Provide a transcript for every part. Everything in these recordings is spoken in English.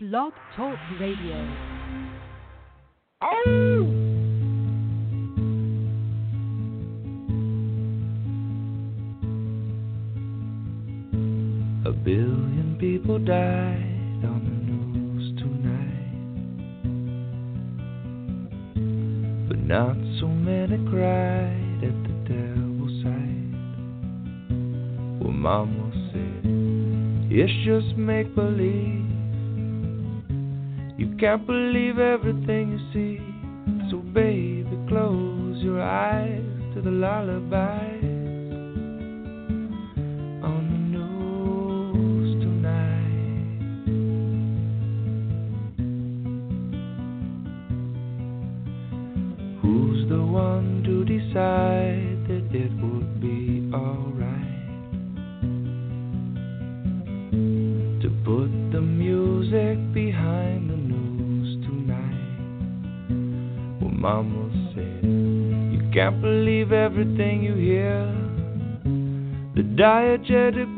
Blog Talk Radio. Oh! A billion people died on the news tonight, but not so many cried at the devil's side. Well, Mama said, It's just make believe. Can't believe everything you see, so baby, close your eyes to the lullabies everything you hear. The diegetic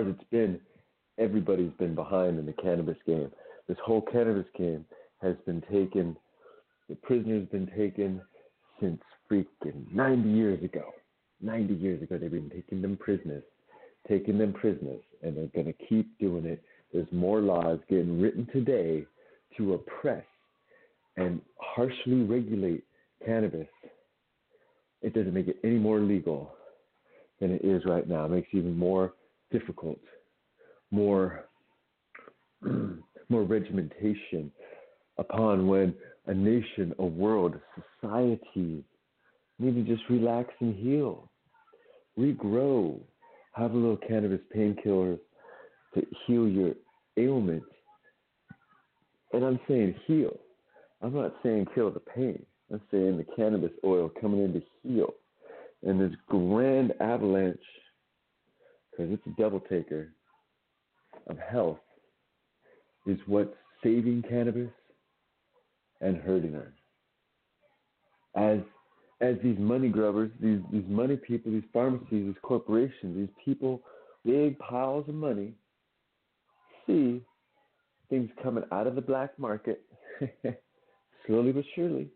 as it's been, everybody's been behind in the cannabis game. This whole cannabis game has been taken, the prisoner's been taken since freaking 90 years ago. 90 years ago, they've been taking them prisoners, taking them prisoners, and they're going to keep doing it. There's more laws getting written today to oppress and harshly regulate cannabis. It doesn't make it any more legal than it is right now. It makes it even more difficult, more more regimentation upon when a nation, a world, a society need to just relax and heal, regrow, have a little cannabis painkillers to heal your ailment. And I'm saying heal. I'm not saying kill the pain. I'm saying the cannabis oil coming in to heal. And this grand avalanche, because it's a double taker of health, is what's saving cannabis and hurting her. As as these money grubbers, these these money people, these pharmacies, these corporations, these people, big piles of money, see things coming out of the black market, slowly but surely,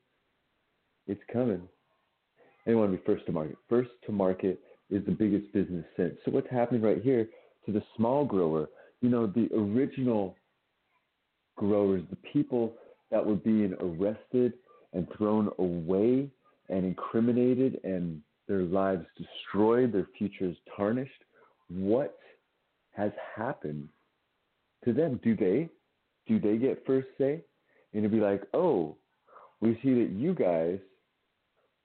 it's coming. They want to be first to market. First to market is the biggest business sense. So what's happening right here to the small grower? You know, the original growers, the people that were being arrested and thrown away and incriminated and their lives destroyed, their futures tarnished. What has happened to them? Do they do they get first say? And it'd be like, oh, we see that you guys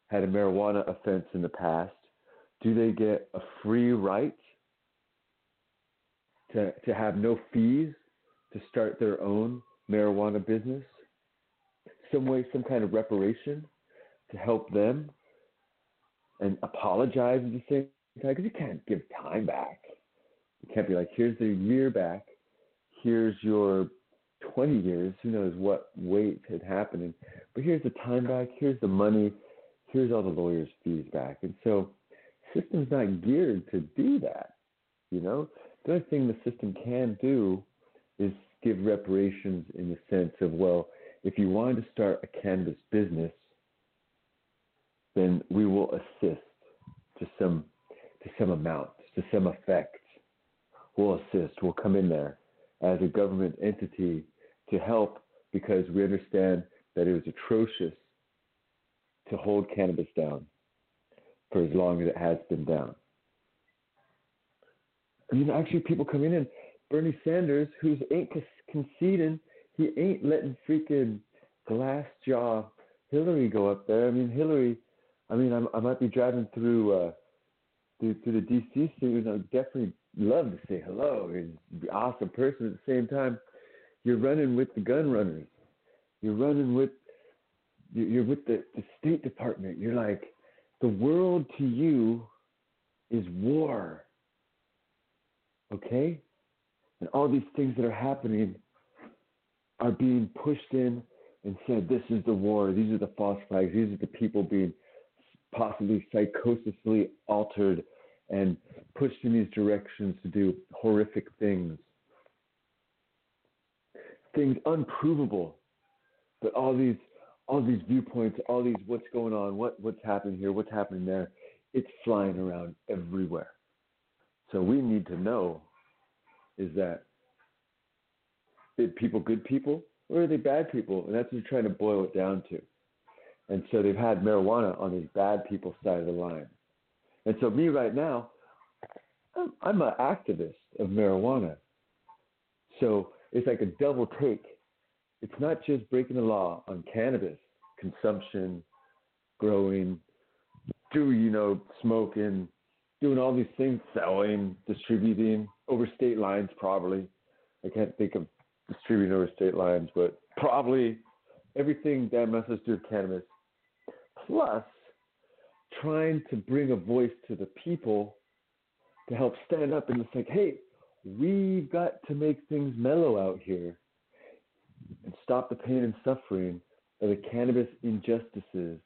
had a marijuana offense in the past. Do they get a free right to, to have no fees to start their own marijuana business? Some way, some kind of reparation to help them and apologize at the same time? Because you can't give time back. You can't be like, here's the year back, here's your 20 years, who knows what weight had happened. But here's the time back, here's the money, here's all the lawyers' fees back. And so, system's not geared to do that. You know, the only thing the system can do is give reparations in the sense of, well, if you wanted to start a cannabis business, then we will assist to some to some amount, to some effect. We'll assist. We'll come in there as a government entity to help because we understand that it was atrocious to hold cannabis down for as long as it has been down. I mean, actually, people come in and Bernie Sanders, who's ain't conceding, he ain't letting freaking glass jaw Hillary go up there. I mean, Hillary, I mean, I'm, i might be driving through uh, through, through the DC series. I'd definitely love to say hello. He's an awesome person. At the same time, you're running with the gun runners. You're running with you're with the, the State Department. You're like the world to you is war. Okay? And all these things that are happening are being pushed in and said, this is the war. These are the false flags. These are the people being possibly psychosisly altered and pushed in these directions to do horrific things. Things unprovable. But all these all these viewpoints, all these what's going on, what what's happening here, what's happening there, it's flying around everywhere. So we need to know is that are people good people or are they bad people? And that's what they're trying to boil it down to. And so they've had marijuana on these bad people's side of the line. And so me right now, I'm, I'm an activist of marijuana. So it's like a double take. It's not just breaking the law on cannabis consumption, growing, do you know, smoking, doing all these things, selling, distributing over state lines, probably. I can't think of distributing over state lines, but probably everything that do with cannabis plus trying to bring a voice to the people to help stand up and just like, hey, we've got to make things mellow out here and stop the pain and suffering of the cannabis injustices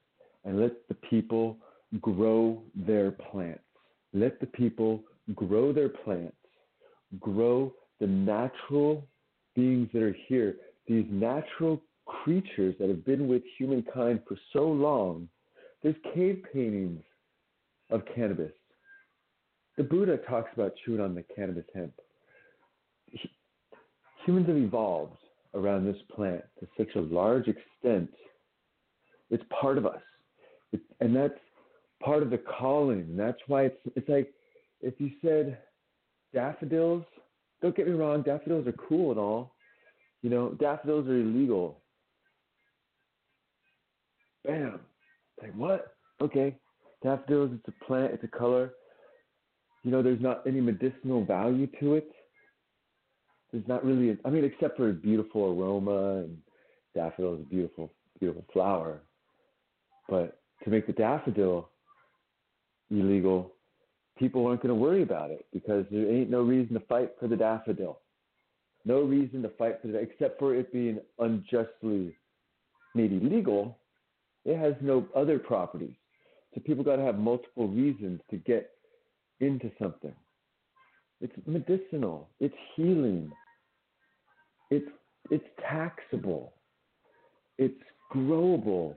and let the people grow their plants. Let the people grow their plants, grow the natural beings that are here, these natural creatures that have been with humankind for so long, there's cave paintings of cannabis. The Buddha talks about chewing on the cannabis hemp. Humans have evolved around this plant to such a large extent. It's part of us, it, and that's part of the calling. That's why it's it's like if you said daffodils. Don't get me wrong, daffodils are cool and all. You know, daffodils are illegal Bam. Like what? Okay. Daffodils, it's a plant, it's a color. You know, there's not any medicinal value to it. There's not really, a, I mean, except for a beautiful aroma and daffodil is a beautiful, beautiful flower. But to make the daffodil illegal, people aren't going to worry about it because there ain't no reason to fight for the daffodil. No reason to fight for it except for it being unjustly made illegal it has no other properties. So people got to have multiple reasons to get into something. It's medicinal. It's healing. It's it's taxable. It's growable.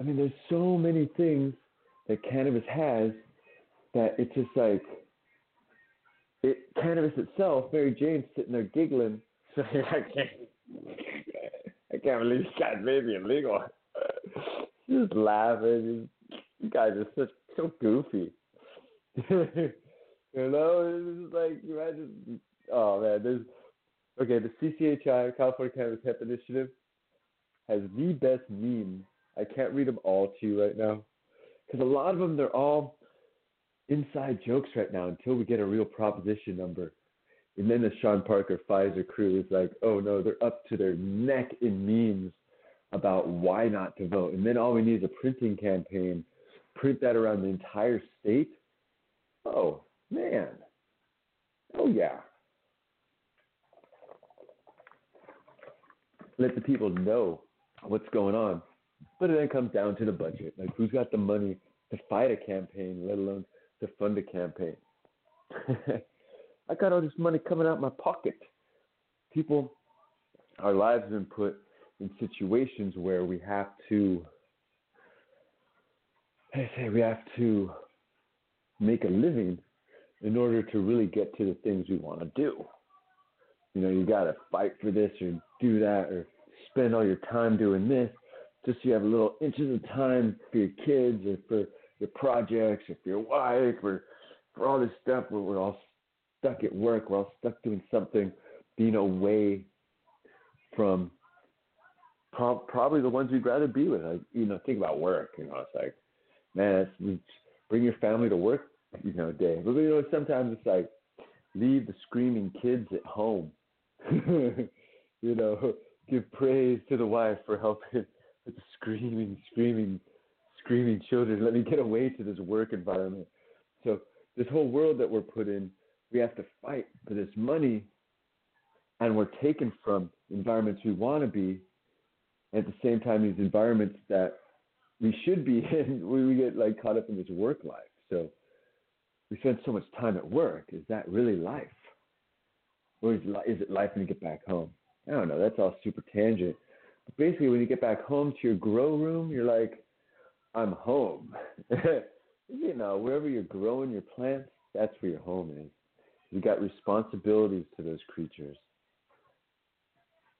I mean, there's so many things that cannabis has that it's just like it cannabis itself. Mary Jane's sitting there giggling, saying, "I can't, I can't believe you guys made me illegal." just laughing. You guys are such so goofy. you know, it's like imagine. Oh man, there's okay. The CCHI California Cannabis Hemp Initiative. has the best memes. I can't read them all to you right now because a lot of them they're all inside jokes right now until we get a real proposition number. And then the Sean Parker Pfizer crew is like, oh no, they're up to their neck in memes about why not to vote. And then all we need is a printing campaign, print that around the entire state. Oh man. Oh yeah. Let the people know what's going on. But it then comes down to the budget. Like who's got the money to fight a campaign, let alone to fund a campaign. I got all this money coming out of my pocket. People, our lives have been put in situations where we have to, I say, we have to make a living in order to really get to the things we want to do. You know, you got to fight for this or do that or spend all your time doing this just so you have a little inches of time for your kids or for your projects or for your wife or for all this stuff where we're all stuck at work, we're all stuck doing something, being away from pro- probably the ones we'd rather be with. Like, you know, think about work. You know, it's like, man, it's, bring your family to work. You know, day. But you know, sometimes it's like leave the screaming kids at home. you know, give praise to the wife for helping with the screaming, screaming, screaming children. Let me get away to this work environment. So this whole world that we're put in, we have to fight for this money, and we're taken from environments we want to be. At the same time, these environments that we should be in, we get like caught up in this work life. So we spend so much time at work. Is that really life? Or is, is it life when you get back home? I don't know. That's all super tangent. But basically, when you get back home to your grow room, you're like, I'm home. you know, wherever you're growing your plants, that's where your home is. You got responsibilities to those creatures.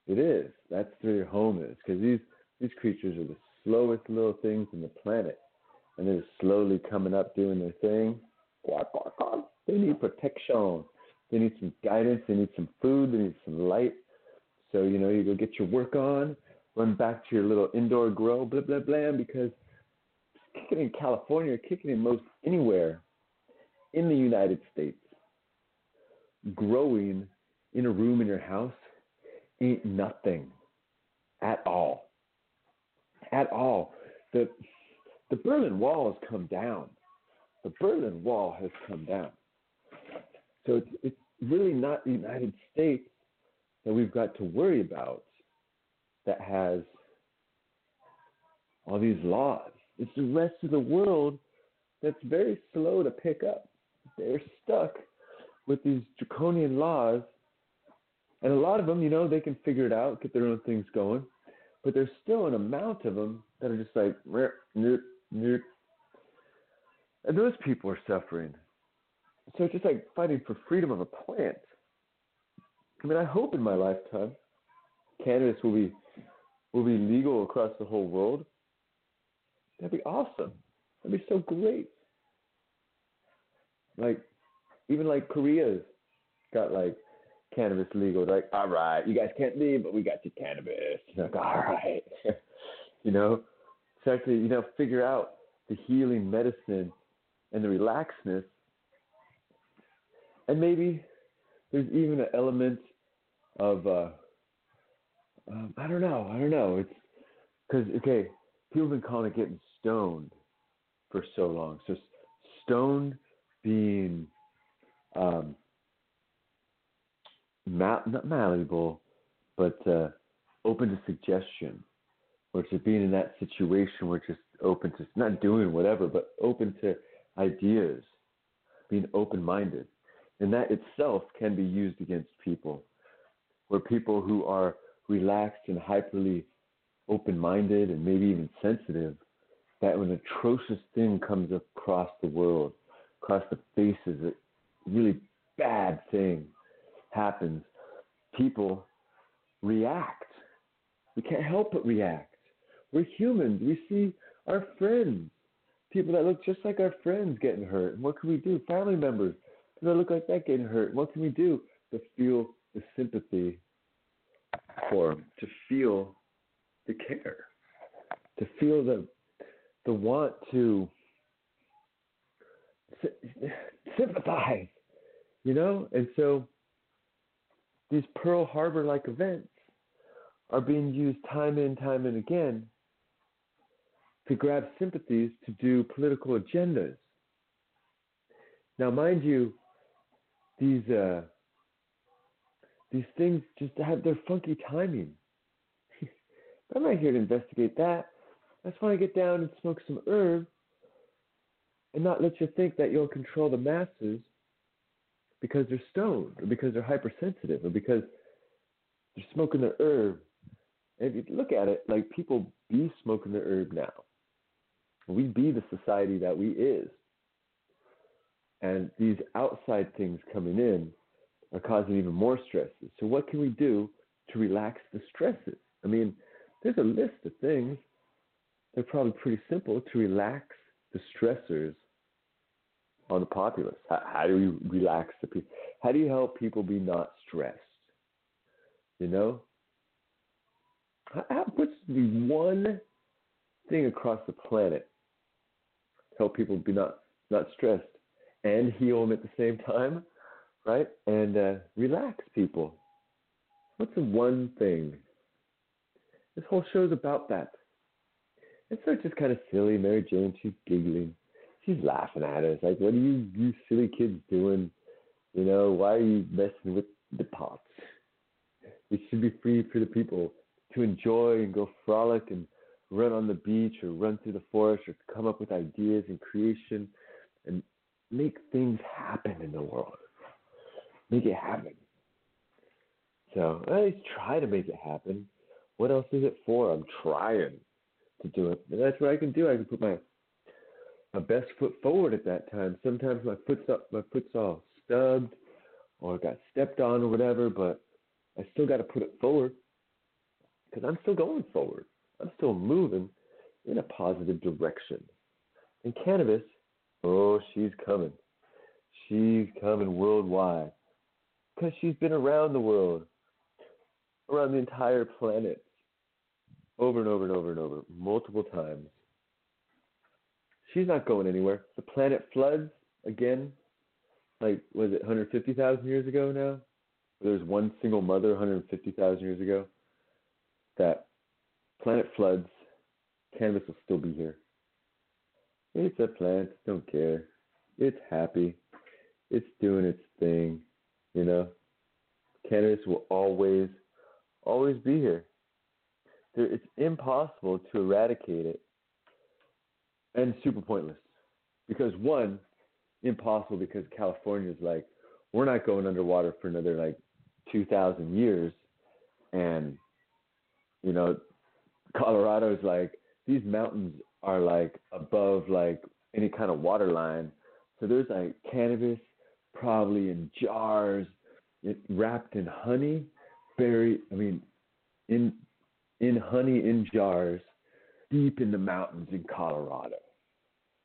It is. That's where your home is, because these these creatures are the slowest little things in the planet, and they're slowly coming up doing their thing. They need protection. They need some guidance. They need some food. They need some light. So you know, you go get your work on, run back to your little indoor grow, blah blah blah, because kicking in California, kicking in most anywhere in the United States, growing in a room in your house ain't nothing at all. At all. The the Berlin Wall has come down. The Berlin Wall has come down. So it's, it's really not the United States that we've got to worry about that has all these laws. It's the rest of the world that's very slow to pick up. They're stuck with these draconian laws. And a lot of them, you know, they can figure it out, get their own things going. But there's still an amount of them that are just like, nope, nope. And those people are suffering. So it's just like fighting for freedom of a plant. I mean, I hope in my lifetime cannabis will be will be legal across the whole world. That'd be awesome. That'd be so great. Like, even like Korea's got like cannabis legal. Like, all right, you guys can't leave, but we got your cannabis. Like, all right. you know, to actually, you know, figure out the healing medicine and the relaxedness. And maybe there's even an element of, uh, um, I don't know, I don't know. It's because, okay, people have been calling it getting stoned for so long. So stoned being um, ma- not malleable, but uh, open to suggestion, or to being in that situation where just open to not doing whatever, but open to ideas, being open-minded, and that itself can be used against people, where people who are relaxed and hyperly open-minded and maybe even sensitive that when an atrocious thing comes across the world, across the faces, a really bad thing happens, people react. We can't help but react. We're humans. We see our friends, people that look just like our friends getting hurt. And what can we do? Family members, that look like that getting hurt. What can we do to feel the sympathy for them, to feel the care, to feel the the want to sympathize, you know? And so these Pearl Harbor like events are being used time and time and again to grab sympathies to do political agendas. Now, mind you, these uh, these things just have their funky timing. I'm not here to investigate that. I just want to get down and smoke some herb and not let you think that you'll control the masses because they're stoned or because they're hypersensitive or because they're smoking their herb. And if you look at it, like people be smoking their herb now. We be the society that we is. And these outside things coming in are causing even more stresses. So what can we do to relax the stresses? I mean, there's a list of things. They're probably pretty simple to relax the stressors on the populace. How, how do you relax the people? How do you help people be not stressed? You know, how, what's the one thing across the planet help people be not not stressed and heal them at the same time, right? And uh, relax people. What's the one thing? This whole show's about that. And so it's just kind of silly. Mary Jane, she's giggling she's laughing at us. Like, what are you, you silly kids doing? You know, why are you messing with the pots? It should be free for the people to enjoy and go frolic and run on the beach or run through the forest or come up with ideas and creation and make things happen in the world. Make it happen. So at least try to make it happen. What else is it for? I'm trying to do it. And that's what I can do. I can put my my best foot forward at that time. Sometimes my foot's up, my foot's all stubbed or got stepped on or whatever, but I still got to put it forward because I'm still going forward. I'm still moving in a positive direction. And cannabis, oh, she's coming. She's coming worldwide because she's been around the world, around the entire planet, over and over and over and over, multiple times. She's not going anywhere. The planet floods again. Like was it 150,000 years ago now? There's one single mother 150,000 years ago. That planet floods. Cannabis will still be here. It's a plant. Don't care. It's happy. It's doing its thing. You know. Cannabis will always, always be here. It's impossible to eradicate it and super pointless. Because one, impossible because California is like, we're not going underwater for another like 2,000 years. And, you know, Colorado is like, these mountains are like above like any kind of water line. So there's like cannabis probably in jars, it, wrapped in honey, buried, I mean, in in honey in jars deep in the mountains in Colorado.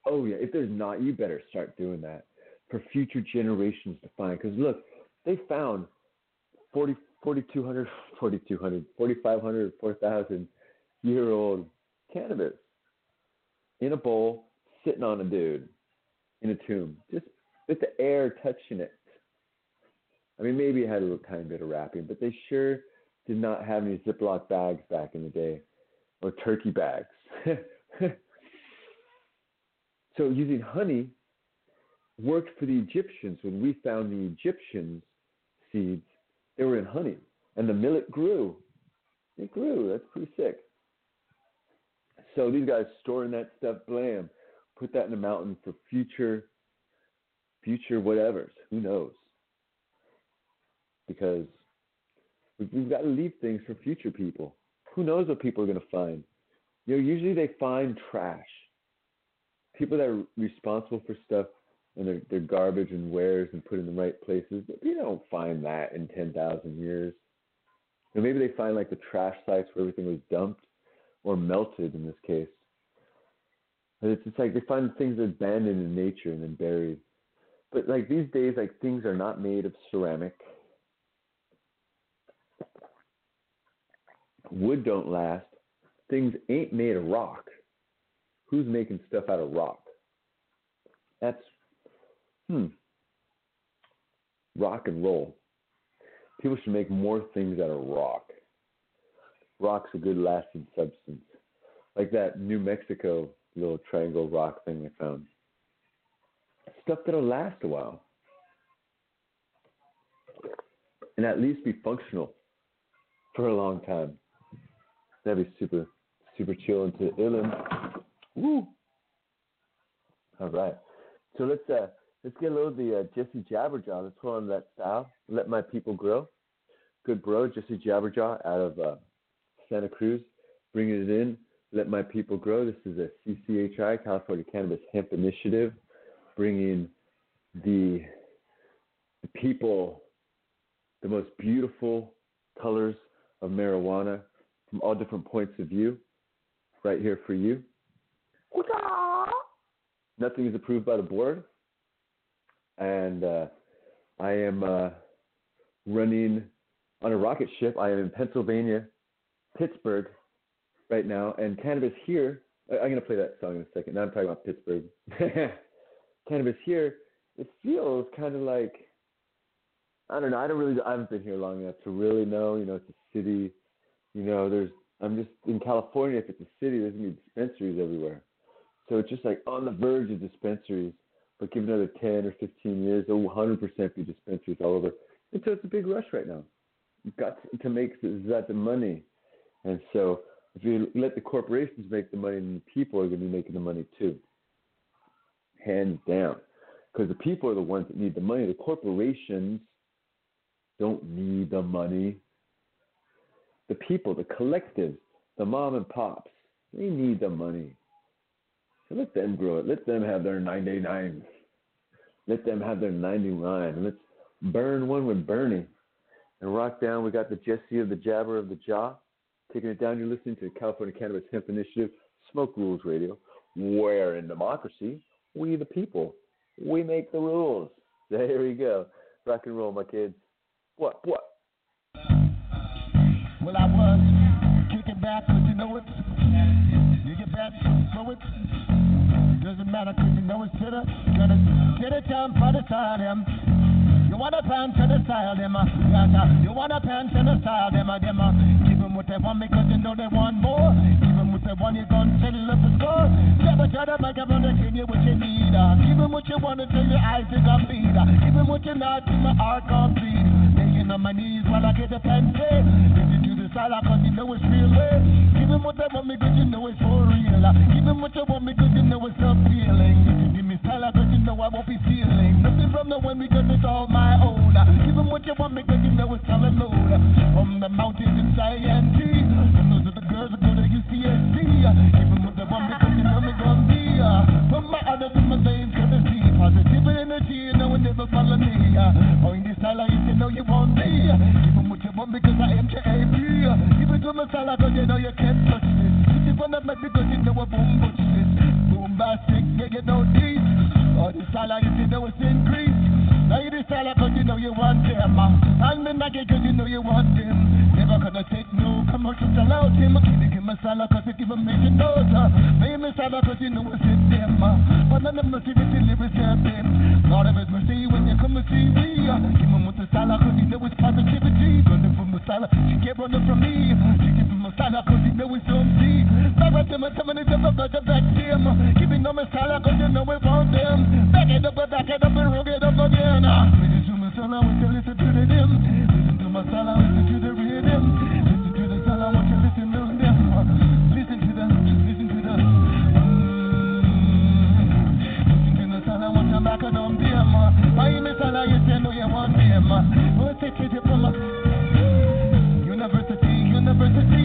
Oh yeah, if there's not, you better start doing that for future generations to find. Because look, they found 40, 4,200, 4,200, 4,500, 4,000 year old cannabis in a bowl, sitting on a dude in a tomb, just with the air touching it. I mean, maybe it had a little tiny bit of wrapping, but they sure did not have any Ziploc bags back in the day or turkey bags. So using honey worked for the Egyptians. When we found the Egyptians' seeds, they were in honey, and the millet grew. It grew. That's pretty sick. So these guys storing that stuff, blam, put that in the mountain for future, future whatevers. Who knows? Because we've got to leave things for future people. Who knows what people are going to find? You know, usually they find trash people that are responsible for stuff and their, their garbage and wares and put in the right places, but you don't find that in 10,000 years. Maybe they find like the trash sites where everything was dumped or melted in this case. But it's like they find things abandoned in nature and then buried. But like these days, like things are not made of ceramic. Wood don't last. things ain't made of rock, who's making stuff out of rock? That's, hmm, rock and roll. People should make more things out of rock. Rock's a good lasting substance. Like that New Mexico little triangle rock thing I found. Stuff that'll last a while. And at least be functional for a long time. That'd be super, super chill into Illum. Woo! All right. So let's uh let's get a little of the uh, Jesse Jabberjaw. Let's hold on that style. Let my people grow. Good bro, Jesse Jabberjaw out of uh, Santa Cruz, bringing it in. Let my people grow. This is a CCHI California Cannabis Hemp Initiative, bringing the the people the most beautiful colors of marijuana from all different points of view, right here for you. Nothing is approved by the board, and uh, I am uh, running on a rocket ship. I am in Pennsylvania, Pittsburgh, right now, and cannabis here. I'm to play that song in a second. Now I'm talking about Pittsburgh. cannabis here, it feels kind of like I don't know. I don't really. I haven't been here long enough to really know. You know, it's a city. You know, there's. I'm just in California. If it's a city, there's gonna be dispensaries everywhere. So it's just like on the verge of dispensaries. But give another 10 or 15 years, there will 100% be dispensaries all over. And so it's a big rush right now. You've got to make that the money. And so if you let the corporations make the money, then the people are going to be making the money too. Hands down. Because the people are the ones that need the money. The corporations don't need the money. The people, the collectives, the mom and pops, they need the money. So let them grow it. Let them have their 99. Let them have their 99. Let's burn one with Bernie. And rock down, we got the Jesse of the Jabber of the Jaw. Taking it down, you're listening to the California Cannabis Hemp Initiative, Smoke Rules Radio, where in democracy, we the people, we make the rules. There we go. Rock and roll, my kids. What? What? Well, I was kicking back, but you know it. You get back, throw it. Doesn't matter, cause you know it's to the. Gonna get it put it on him. You want a pan to the style, them. Uh, you want a pan to the style, them. Them give them what they want because you know they want more. Give them what they want, you gon' tell you up the score. Never try to make them understand you what you need. Uh. Give them what you want until your eyes think I'm bleed. Uh. Give them what you not, till my heart complete. Laying on my knees while I get the pen paid. Listen to the style, cause you know it's real way. Give them what they want cause you know it's for real. Uh. Give them what you want cause you know it's appealing. Give me style, cause you know I won't be stealing. From the one because it's all my own. Give them what you want because you know it's solid load. From the mountains in Cheyenne, and those are the girls that go to UCSD. Give them what they want because you know me gon' be. From my other to my veins, gonna see positive energy, you know it never follow me. In this style, I used to know you want me. Give them what you want because I am JAP. Give it to my style, cause you know you can't touch this. If you wanna make because you know I boom butch this. Boom bastic, yeah, you know these. Oh, this used to know it's in Greece. Now you this style, cause you know you want them. And make it cause you know you want them. Never gonna take no commercial sell out him. It give me style cause it give a major note. Pay me style cause you know it's in them. But none of see the lyrics help them. Lord of his mercy when you come and see me. Uh. Give him with the style cause you know it's positivity. Running from the style, she can't run from me. She give him a style cause you know it's some on my style cause you know we want them. Back it up, back it up and it up again. Listen to my style, I want you to listen to the rhythm. Listen to my style, I listen to the rhythm. Listen to the style, I want you to listen to them. Listen to the, listen to the. Listen to the style, I want you back on them. Style, I used to know you want them. What's it to you University, university.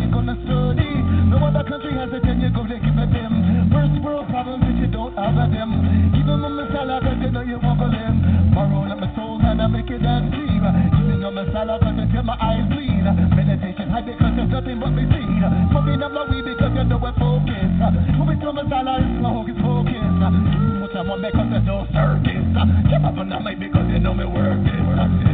You're gonna study. No other country has it, then you go to give it them. First world problems if you don't have them. Give them a missile, cause know you won't go them. Borrow my soul and I make it dance deep. Giving them a salad until my eyes bleed. Meditation high because there's nothing but me see. Smoking up my weed because you know we're focused. Moving through my salad, it's my I want because there's no circus. Keep up on me because you know me work it.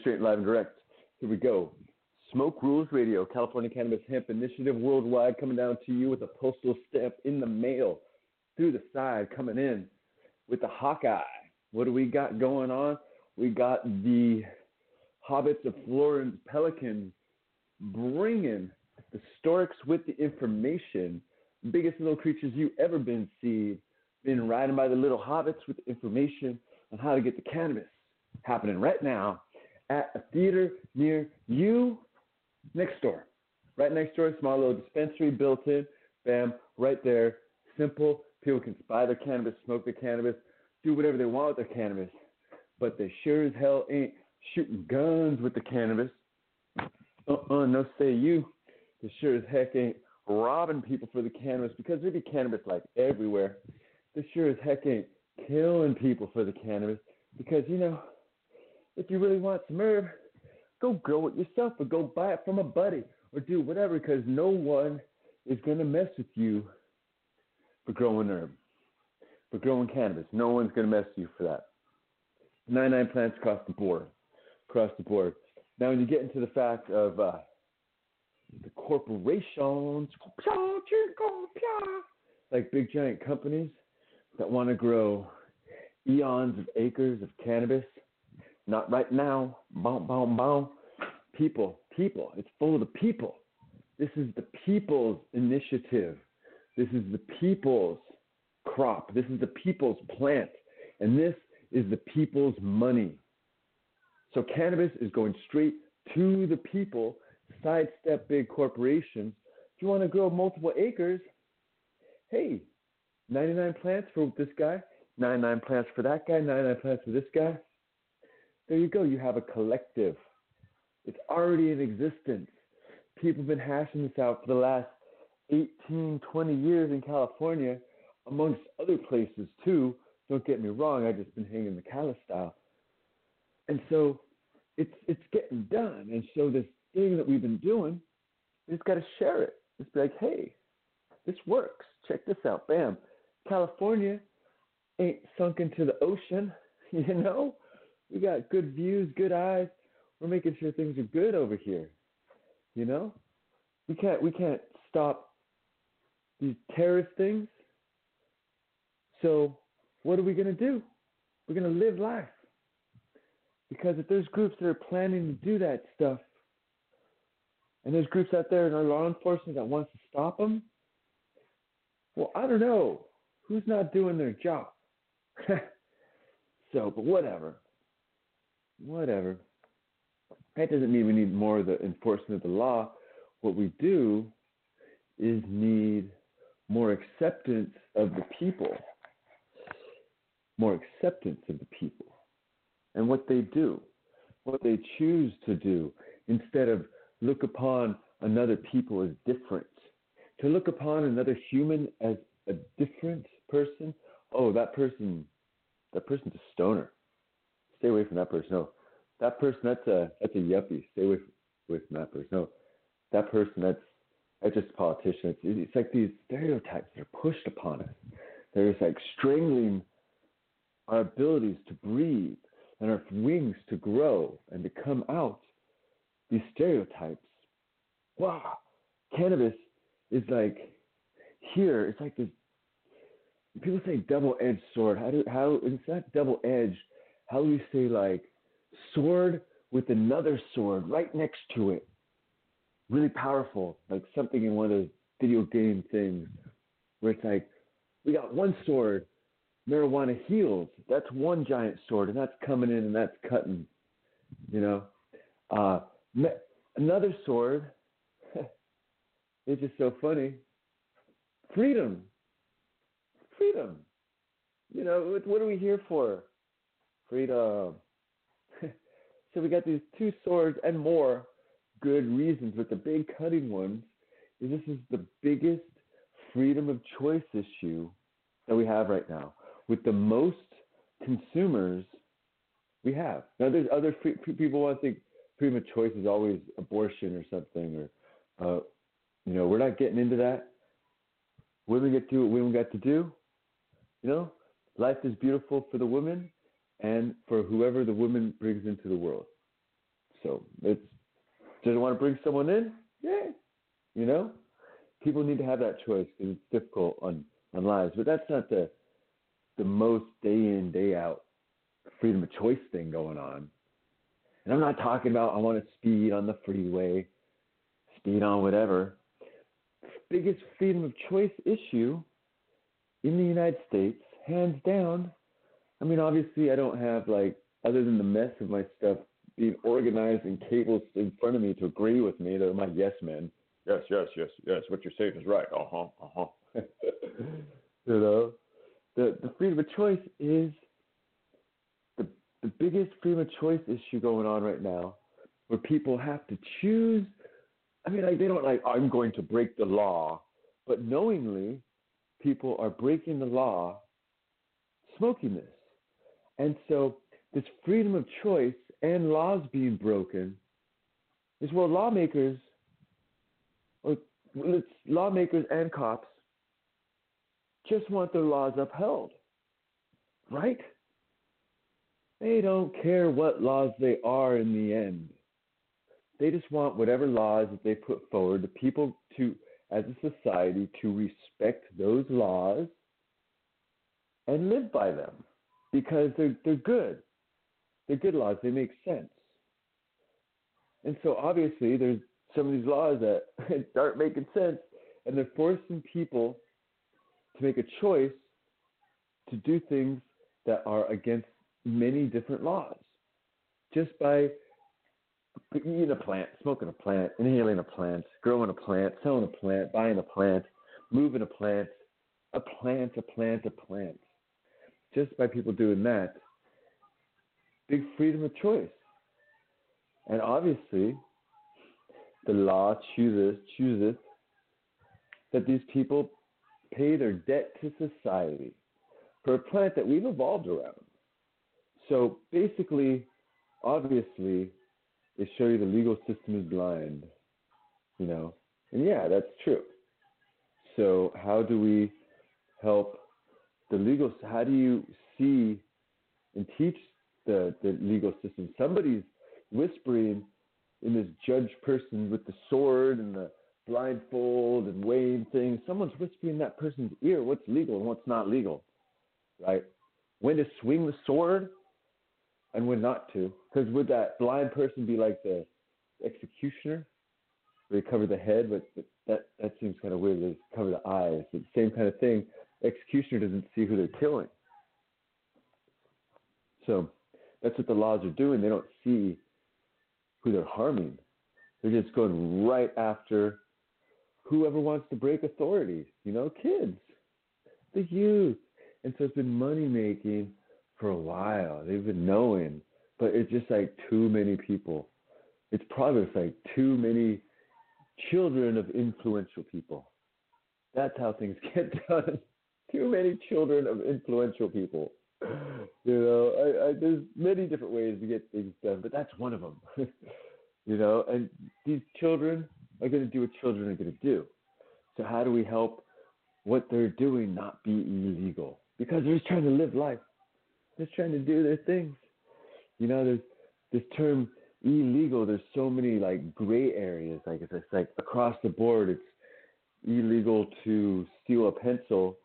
Straight live and direct. Here we go. Smoke Rules Radio, California Cannabis Hemp Initiative Worldwide, coming down to you with a postal stamp in the mail, through the side, coming in with the Hawkeye. What do we got going on? We got the Hobbits of Florence Pelicans bringing the storks with the information. Biggest little creatures you ever been seen. Been riding by the little hobbits with information on how to get the cannabis. Happening right now at a theater near you, next door. Right next door, a small little dispensary built in. Bam, right there. Simple. People can buy their cannabis, smoke their cannabis, do whatever they want with their cannabis. But they sure as hell ain't shooting guns with the cannabis. Uh-uh, no say you. They sure as heck ain't robbing people for the cannabis because there'd be cannabis like everywhere. They sure as heck ain't killing people for the cannabis because, you know, if you really want some herb, go grow it yourself or go buy it from a buddy or do whatever because no one is going to mess with you for growing herb, for growing cannabis. No one's going to mess with you for that. 99 plants across the board, across the board. Now, when you get into the fact of uh, the corporations, like big giant companies that want to grow eons of acres of cannabis, not right now. Boom, boom, boom. People, people. It's full of the people. This is the people's initiative. This is the people's crop. This is the people's plant. And this is the people's money. So cannabis is going straight to the people, sidestep big corporations. If you want to grow multiple acres, hey, 99 plants for this guy, 99 plants for that guy, 99 plants for this guy. There you go. You have a collective. It's already in existence. People have been hashing this out for the last 18, 20 years in California, amongst other places too. Don't get me wrong, I've just been hanging the Cali style. And so it's it's getting done. And so this thing that we've been doing, we just gotta share it. Just be like, hey, this works. Check this out. Bam. California ain't sunk into the ocean, you know? We got good views, good eyes. We're making sure things are good over here. You know? We can't we can't stop these terrorist things. So what are we gonna do? We're gonna live life. Because if there's groups that are planning to do that stuff, and there's groups out there in our law enforcement that wants to stop them, well, I don't know. Who's not doing their job? so, but whatever. Whatever. That doesn't mean we need more of the enforcement of the law. What we do is need more acceptance of the people. More acceptance of the people and what they do, what they choose to do, instead of look upon another people as different. To look upon another human as a different person, oh, that person, that person's a stoner. Stay away from that person. No, that person, that's a that's a yuppie. Stay away away from that person. No, that person, that's that's just a politician. It's, it's like these stereotypes that are pushed upon us. They're just like strangling our abilities to breathe and our wings to grow and to come out. These stereotypes wow, cannabis is like here. It's like this. People say double-edged sword. How do how it's not double-edged. How do we say like sword with another sword right next to it? Really powerful, like something in one of those video game things where it's like we got one sword, marijuana heals. That's one giant sword, and that's coming in and that's cutting. You know, uh, another sword. it's just so funny. Freedom. Freedom. You know, what are we here for? Freedom. so we got these two swords and more good reasons, but the big cutting ones is this is the biggest freedom of choice issue that we have right now with the most consumers we have. Now, there's other free, people want to think freedom of choice is always abortion or something, or, uh, you know, we're not getting into that. Women get to do what women got to do. You know, life is beautiful for the woman and for whoever the woman brings into the world. So it's doesn't want to bring someone in, yeah, you know, people need to have that choice because it's difficult on on lives. But that's not the the most day in day out freedom of choice thing going on. And I'm not talking about I want to speed on the freeway, speed on whatever. Biggest freedom of choice issue in the United States, hands down. I mean, obviously, I don't have like other than the mess of my stuff being organized and cables in front of me to agree with me. They're my yes men yes, yes, yes, yes. What you're saying is right. Uh huh. Uh huh. you know, the the freedom of choice is the the biggest freedom of choice issue going on right now, where people have to choose. I mean, like they don't like I'm going to break the law, but knowingly, people are breaking the law, smoking this, and so this freedom of choice and laws being broken is where lawmakers it's lawmakers and cops just want their laws upheld, right? They don't care what laws they are in the end. They just want whatever laws that they put forward, the people to, as a society, to respect those laws and live by them because they're, they're good. They're good laws, they make sense. And so obviously there's some of these laws that aren't making sense, and they're forcing people to make a choice to do things that are against many different laws just by eating a plant, smoking a plant, inhaling a plant, growing a plant, selling a plant, buying a plant, moving a plant, a plant, a plant, a plant. Just by people doing that, big freedom of choice. And obviously, the law chooses chooses that these people pay their debt to society for a planet that we've evolved around. So basically, obviously, they show you the legal system is blind, you know, and yeah, that's true. So how do we help the legal? How do you see and teach the the legal system? Somebody's whispering in this judge person with the sword and the blindfold and weighing things. Someone's whispering in that person's ear what's legal and what's not legal, right? When to swing the sword and when not to. Because would that blind person be like the executioner, where they cover the head, but, that that seems kind of weird. They cover the eyes. It's the same kind of thing. Executioner doesn't see who they're killing. So that's what the laws are doing. They don't see who they're harming. They're just going right after whoever wants to break authority, you know, kids, the youth. And so it's been money making for a while. They've been knowing, but it's just like too many people. It's probably like too many children of influential people. That's how things get done. Too many children of influential people. You know, I, I, there's many different ways to get things done, but that's one of them. you know, and these children are going to do what children are going to do. So how do we help what they're doing not be illegal? Because they're just trying to live life. They're just trying to do their things. You know, there's this term illegal. There's so many like gray areas. Like it's, it's like across the board, it's illegal to steal a pencil,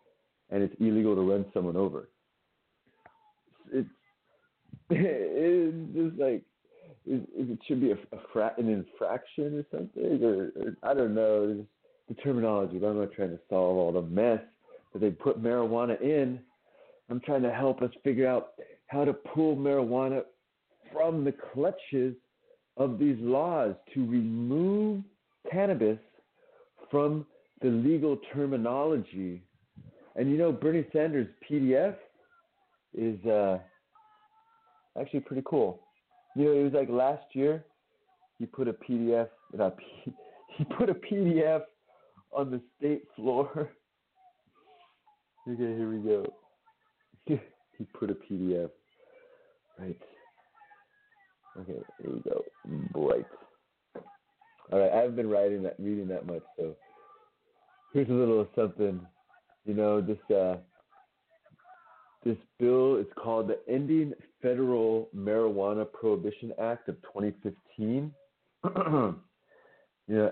and it's illegal to run someone over. It's it's just like it, it should be a, a fra- an infraction or something, or, or I don't know. The terminology, but I'm not trying to solve all the mess that they put marijuana in. I'm trying to help us figure out how to pull marijuana from the clutches of these laws to remove cannabis from the legal terminology. And you know, Bernie Sanders' PDF is uh, actually pretty cool. You know, it was like last year he put a PDF, not P, he put a PDF on the state floor. okay, here we go. he put a PDF. Right. Okay, here we go. Bright. All right, I haven't been writing that, reading that much, so here's a little something. You know, this uh, this bill is called the Ending Federal Marijuana Prohibition Act of 2015. yeah,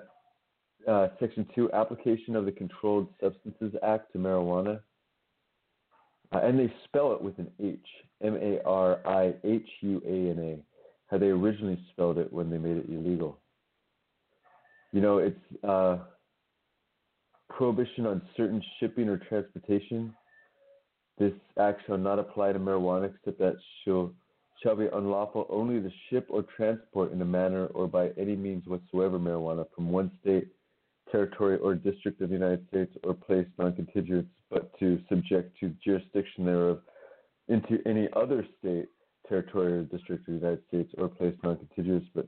uh, Section 2, application of the Controlled Substances Act to marijuana. Uh, and they spell it with an H, M A R I H U A N A, how they originally spelled it when they made it illegal. You know, it's uh, prohibition on certain shipping or transportation. This act shall not apply to marijuana except that shall shall be unlawful only to ship or transport in a manner or by any means whatsoever marijuana from one state, territory, or district of the United States or place non-contiguous, but to subject to jurisdiction thereof into any other state, territory, or district of the United States or place non-contiguous, but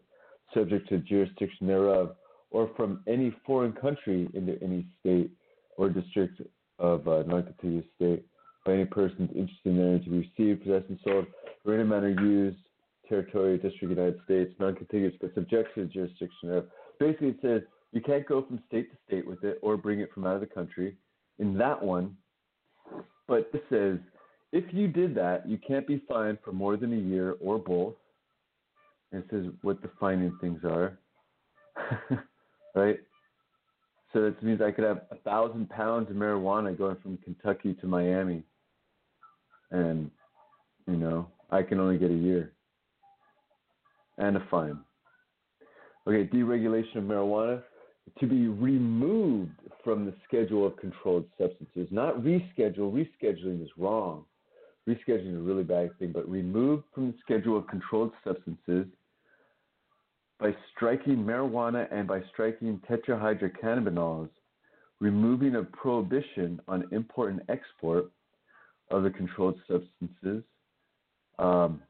subject to jurisdiction thereof, or from any foreign country into any state or district of uh, a non-contiguous state by any person interested therein to be received, possessed, and sold, or in a manner used, territory, district, United States, non-contiguous, but subject to the jurisdiction of. Basically, it says you can't go from state to state with it or bring it from out of the country. In that one, but it says if you did that, you can't be fined for more than a year or both. And it says what the fining things are, right? So that means I could have a thousand pounds of marijuana going from Kentucky to Miami and you know I can only get a year and a fine. Okay, deregulation of marijuana to be removed from the schedule of controlled substances, not reschedule. Rescheduling is wrong. Rescheduling is a really bad thing, but removed from the schedule of controlled substances by striking marijuana and by striking tetrahydrocannabinols, removing a prohibition on import and export of the controlled substances, um,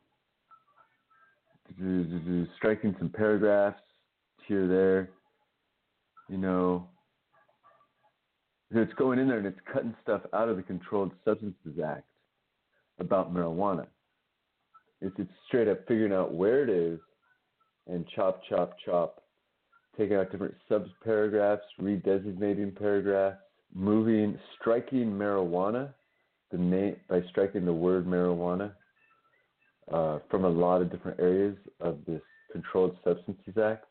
striking some paragraphs here there, you know. It's going in there and it's cutting stuff out of the Controlled Substances Act about marijuana. It's, it's straight up figuring out where it is and chop, chop, chop, taking out different sub paragraphs, redesignating paragraphs, moving, striking marijuana the name by striking the word marijuana uh, from a lot of different areas of this Controlled Substances Act.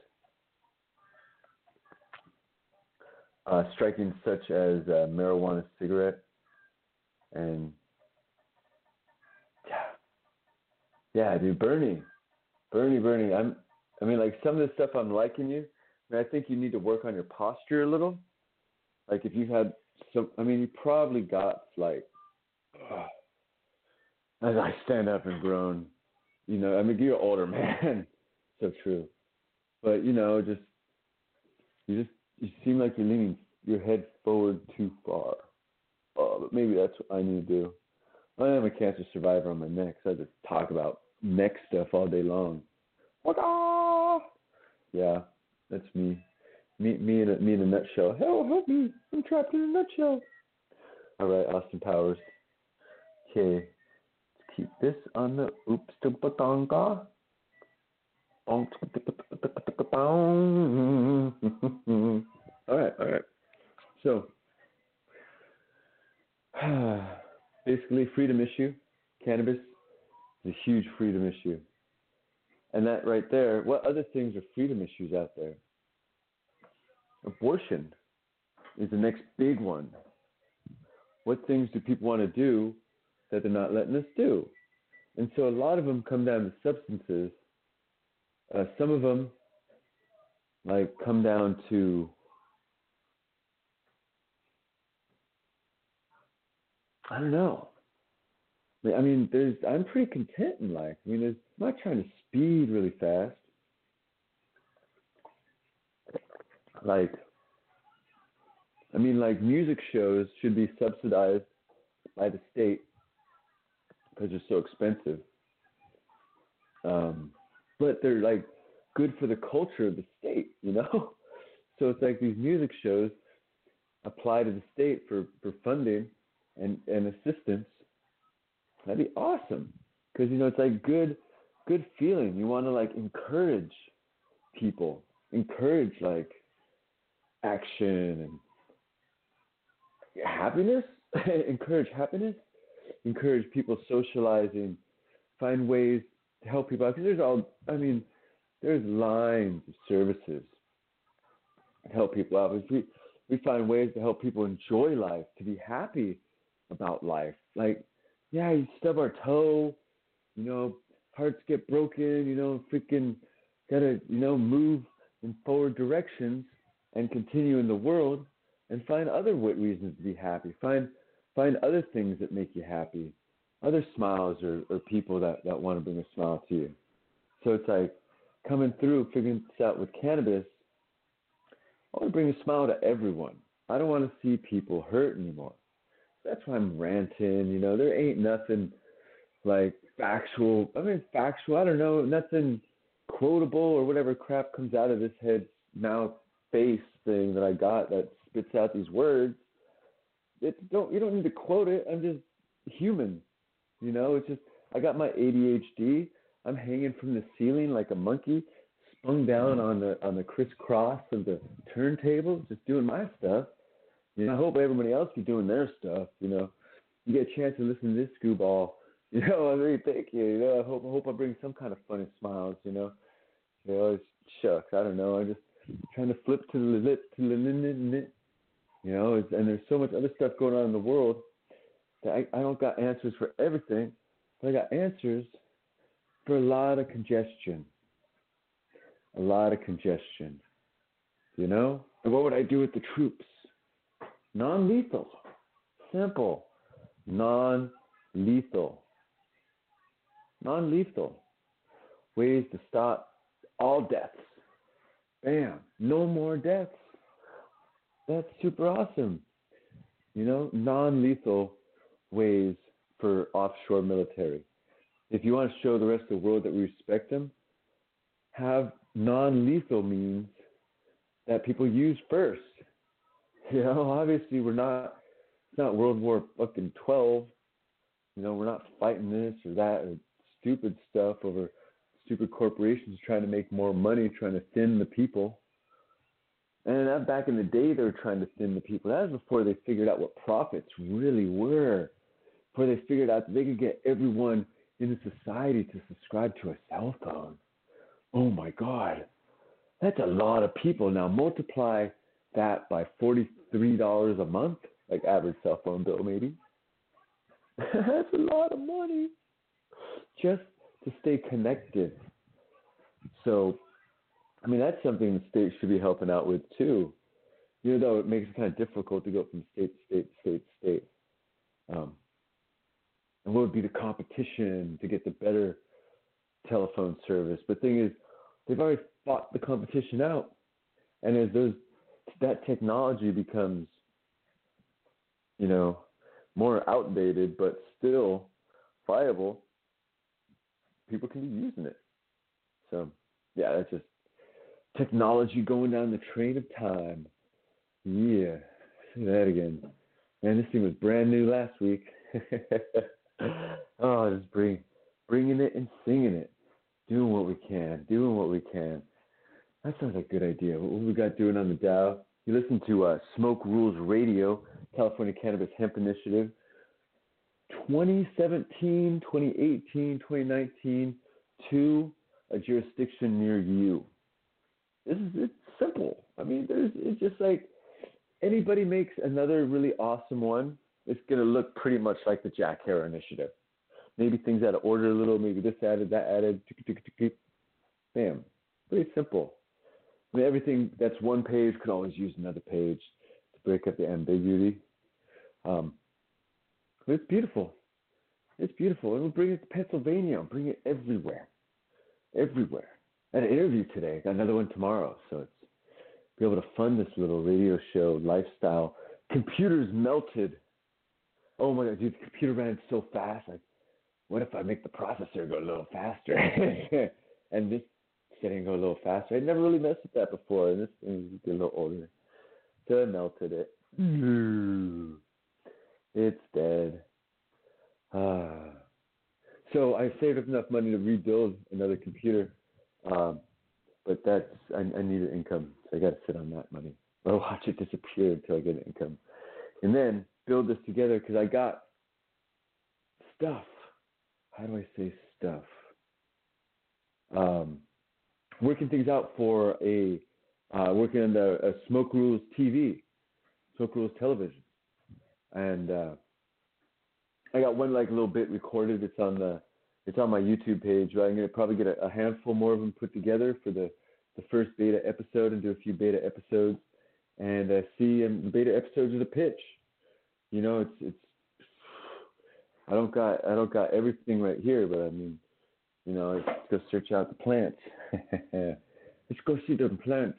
Uh, striking such as uh, marijuana cigarette and yeah, yeah, dude, Bernie, Bernie, Bernie. I'm, I mean, like some of the stuff I'm liking you. I, mean, I think you need to work on your posture a little. Like if you had some, I mean, you probably got like as I stand up and groan, you know, I mean, you're older, man. so true. But, you know, just, you just, you seem like you're leaning your head forward too far. Oh, but maybe that's what I need to do. I am a cancer survivor on my neck, so I just talk about neck stuff all day long. Yeah, that's me. Me, me in a me in a nutshell. Hell, help me! I'm trapped in a nutshell. All right, Austin Powers. Okay, let's keep this on the oops to batonga. all right, all right. So, basically, freedom issue. Cannabis is a huge freedom issue. And that right there, what other things are freedom issues out there? Abortion is the next big one. What things do people want to do that they're not letting us do? And so a lot of them come down to substances. Uh, some of them, like, come down to I don't know. I mean, there's I'm pretty content in life. I mean, I'm not trying to speed really fast. Like, I mean, like music shows should be subsidized by the state because they're so expensive. Um, but they're like good for the culture of the state, you know. So it's like these music shows apply to the state for for funding and and assistance. That'd be awesome because you know it's like good good feeling. You want to like encourage people, encourage like action and happiness, encourage happiness, encourage people socializing, find ways to help people out. Because there's all, I mean, there's lines of services to help people out. We we find ways to help people enjoy life, to be happy about life. Like, yeah, you stub our toe, you know, hearts get broken, you know, freaking gotta, you know, move in forward directions and continue in the world and find other reasons to be happy. Find find other things that make you happy, other smiles or, or people that, that want to bring a smile to you. So it's like coming through, figuring this out with cannabis, I want to bring a smile to everyone. I don't want to see people hurt anymore. That's why I'm ranting, you know, there ain't nothing like factual I mean factual, I don't know, nothing quotable or whatever crap comes out of this head mouth face thing that I got that spits out these words. It's don't you don't need to quote it. I'm just human. You know, it's just I got my ADHD. I'm hanging from the ceiling like a monkey, sprung down on the on the crisscross of the turntable, just doing my stuff. You know, I hope everybody else be doing their stuff. You know, you get a chance to listen to this screwball. You know, I really thank you. You know, I hope I hope I bring some kind of funny smiles. You know, you know, it's shucks. I don't know. I'm just trying to flip to the lip to the limit. You know, and there's so much other stuff going on in the world that I, I don't got answers for everything, but I got answers for a lot of congestion. A lot of congestion. You know? And what would I do with the troops? Non lethal. Simple. Non lethal. Non lethal. Ways to stop all deaths. Bam. No more deaths. That's super awesome. You know, non lethal ways for offshore military. If you want to show the rest of the world that we respect them, have non lethal means that people use first. You know, obviously we're not it's not World War fucking twelve. You know, we're not fighting this or that or stupid stuff over stupid corporations trying to make more money, trying to thin the people. And that back in the day, they were trying to thin the people. That was before they figured out what profits really were. Before they figured out that they could get everyone in the society to subscribe to a cell phone. Oh my God. That's a lot of people. Now multiply that by $43 a month, like average cell phone bill, maybe. That's a lot of money just to stay connected. So I mean, that's something the state should be helping out with too. You know, though it makes it kind of difficult to go from state to state to state to state. Um, and what would be the competition to get the better telephone service? But thing is, they've already fought the competition out, and as those that technology becomes, you know, more outdated but still viable, people can be using it. So, yeah, that's just technology going down the train of time. Yeah, say that again. Man, this thing was brand new last week. oh, just bring, bringing it and singing it, doing what we can, doing what we can. That sounds like a good idea. What we got doing on the Dow? You listen to uh, Smoke Rules Radio, California Cannabis Hemp Initiative, 2017, 2018, 2019, to a jurisdiction near you. This is it's simple. I mean, there's it's just like anybody makes another really awesome one, it's gonna look pretty much like the Jack Herer initiative. Maybe things out of order a little, maybe this added, that added, bam. Very simple. I mean, everything that's one page could always use another page to break up the ambiguity. Um, it's beautiful. It's beautiful. We'll bring it to Pennsylvania. I'll bring it everywhere. Everywhere. I had an interview today. Got another one tomorrow. So it's be able to fund this little radio show lifestyle. Computers melted. Oh my god, dude, the computer ran so fast. Like, what if I make the processor go a little faster? and this setting go a little faster. I'd never really messed with that before, and this thing get a little older. So I melted it. It's dead. Ah. So I saved up enough money to rebuild another computer, um, but that's I, I need an income, so I got to sit on that money or watch it disappear until I get an income, and then build this together because I got stuff. How do I say stuff? Um, working things out for a uh, working on the Smoke Rules TV, Smoke Rules Television, and uh, I got one like little bit recorded. It's on the it's on my YouTube page. But I'm gonna probably get a, a handful more of them put together for the the first beta episode and do a few beta episodes and uh, see. And the beta episodes are the pitch. You know, it's it's. I don't got I don't got everything right here, but I mean, you know, let's go search out the plants. let's go see the plants.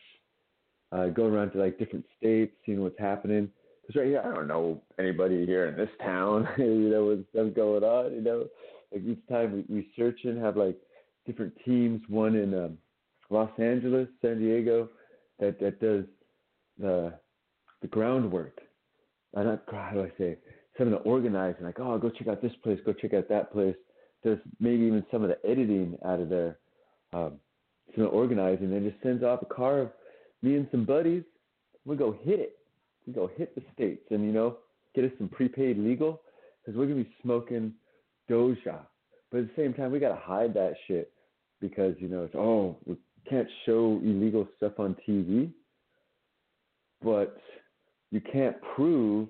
Uh, go around to like different states, seeing what's happening. Right here, I don't know anybody here in this town. you know, with stuff going on. You know, like each time we, we search and have like different teams. One in um, Los Angeles, San Diego, that that does the the groundwork. Uh, not how do I say? Some of the organizing, like oh, go check out this place, go check out that place. There's maybe even some of the editing out of there. Um, some of the organizing, then just sends off a car of me and some buddies. We go hit it. Go hit the states, and you know, get us some prepaid legal because we're gonna be smoking Doja. But at the same time, we gotta hide that shit because you know it's oh we can't show illegal stuff on TV, but you can't prove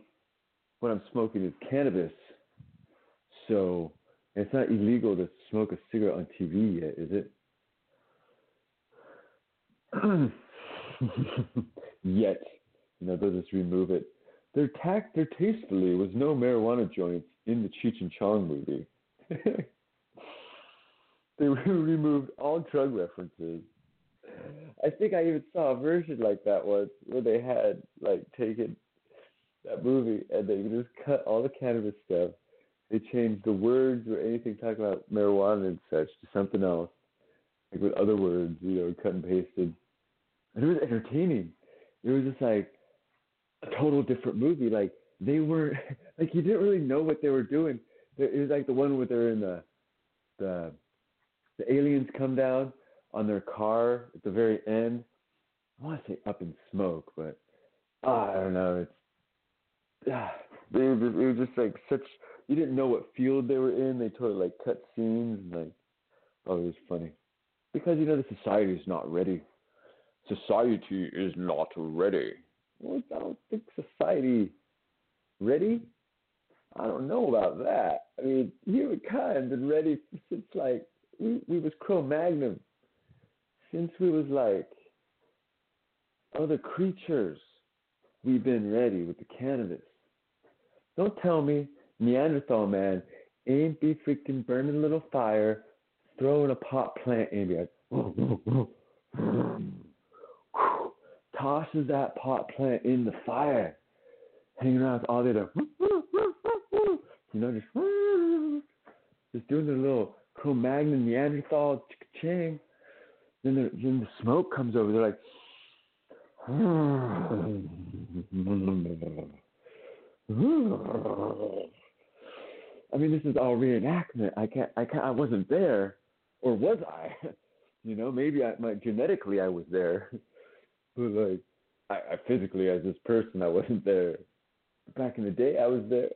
what I'm smoking is cannabis. So it's not illegal to smoke a cigarette on TV yet, is it? yet, you know, they'll just remove it. They're tacked there tastefully was no marijuana joints in the Cheech and Chong movie. they removed all drug references. I think I even saw a version like that once where they had like taken that movie and they just cut all the cannabis stuff. They changed the words or anything talking about marijuana and such to something else, like with other words, you know, cut and pasted. And it was entertaining. It was just like a total different movie. Like they were, like you didn't really know what they were doing. It was like the one where they're in the, the, the aliens come down on their car at the very end. I want to say up in smoke, but oh, I don't know. It's ah, just, it was just like such. You didn't know what field they were in. They totally like cut scenes and like, oh, it was funny because you know the society is not ready. Society is not ready. Well, I don't think society ready. I don't know about that. I mean, humankind been ready since like we we was Cro-Magnon since we was like other creatures, we've been ready with the cannabis. Don't tell me Neanderthal man ain't be freaking burning a little fire, throwing a pot plant in be like, tosses that pot plant in the fire, hanging around with all the other, you know, just just doing their little Cro-Magnon Neanderthal ching then the, then the smoke comes over. They're like, I mean, this is all reenactment. I can't, I can't, I wasn't there, or was I? You know, maybe I, my genetically I was there, but like, I, I physically as this person I wasn't there. Back in the day, I was there.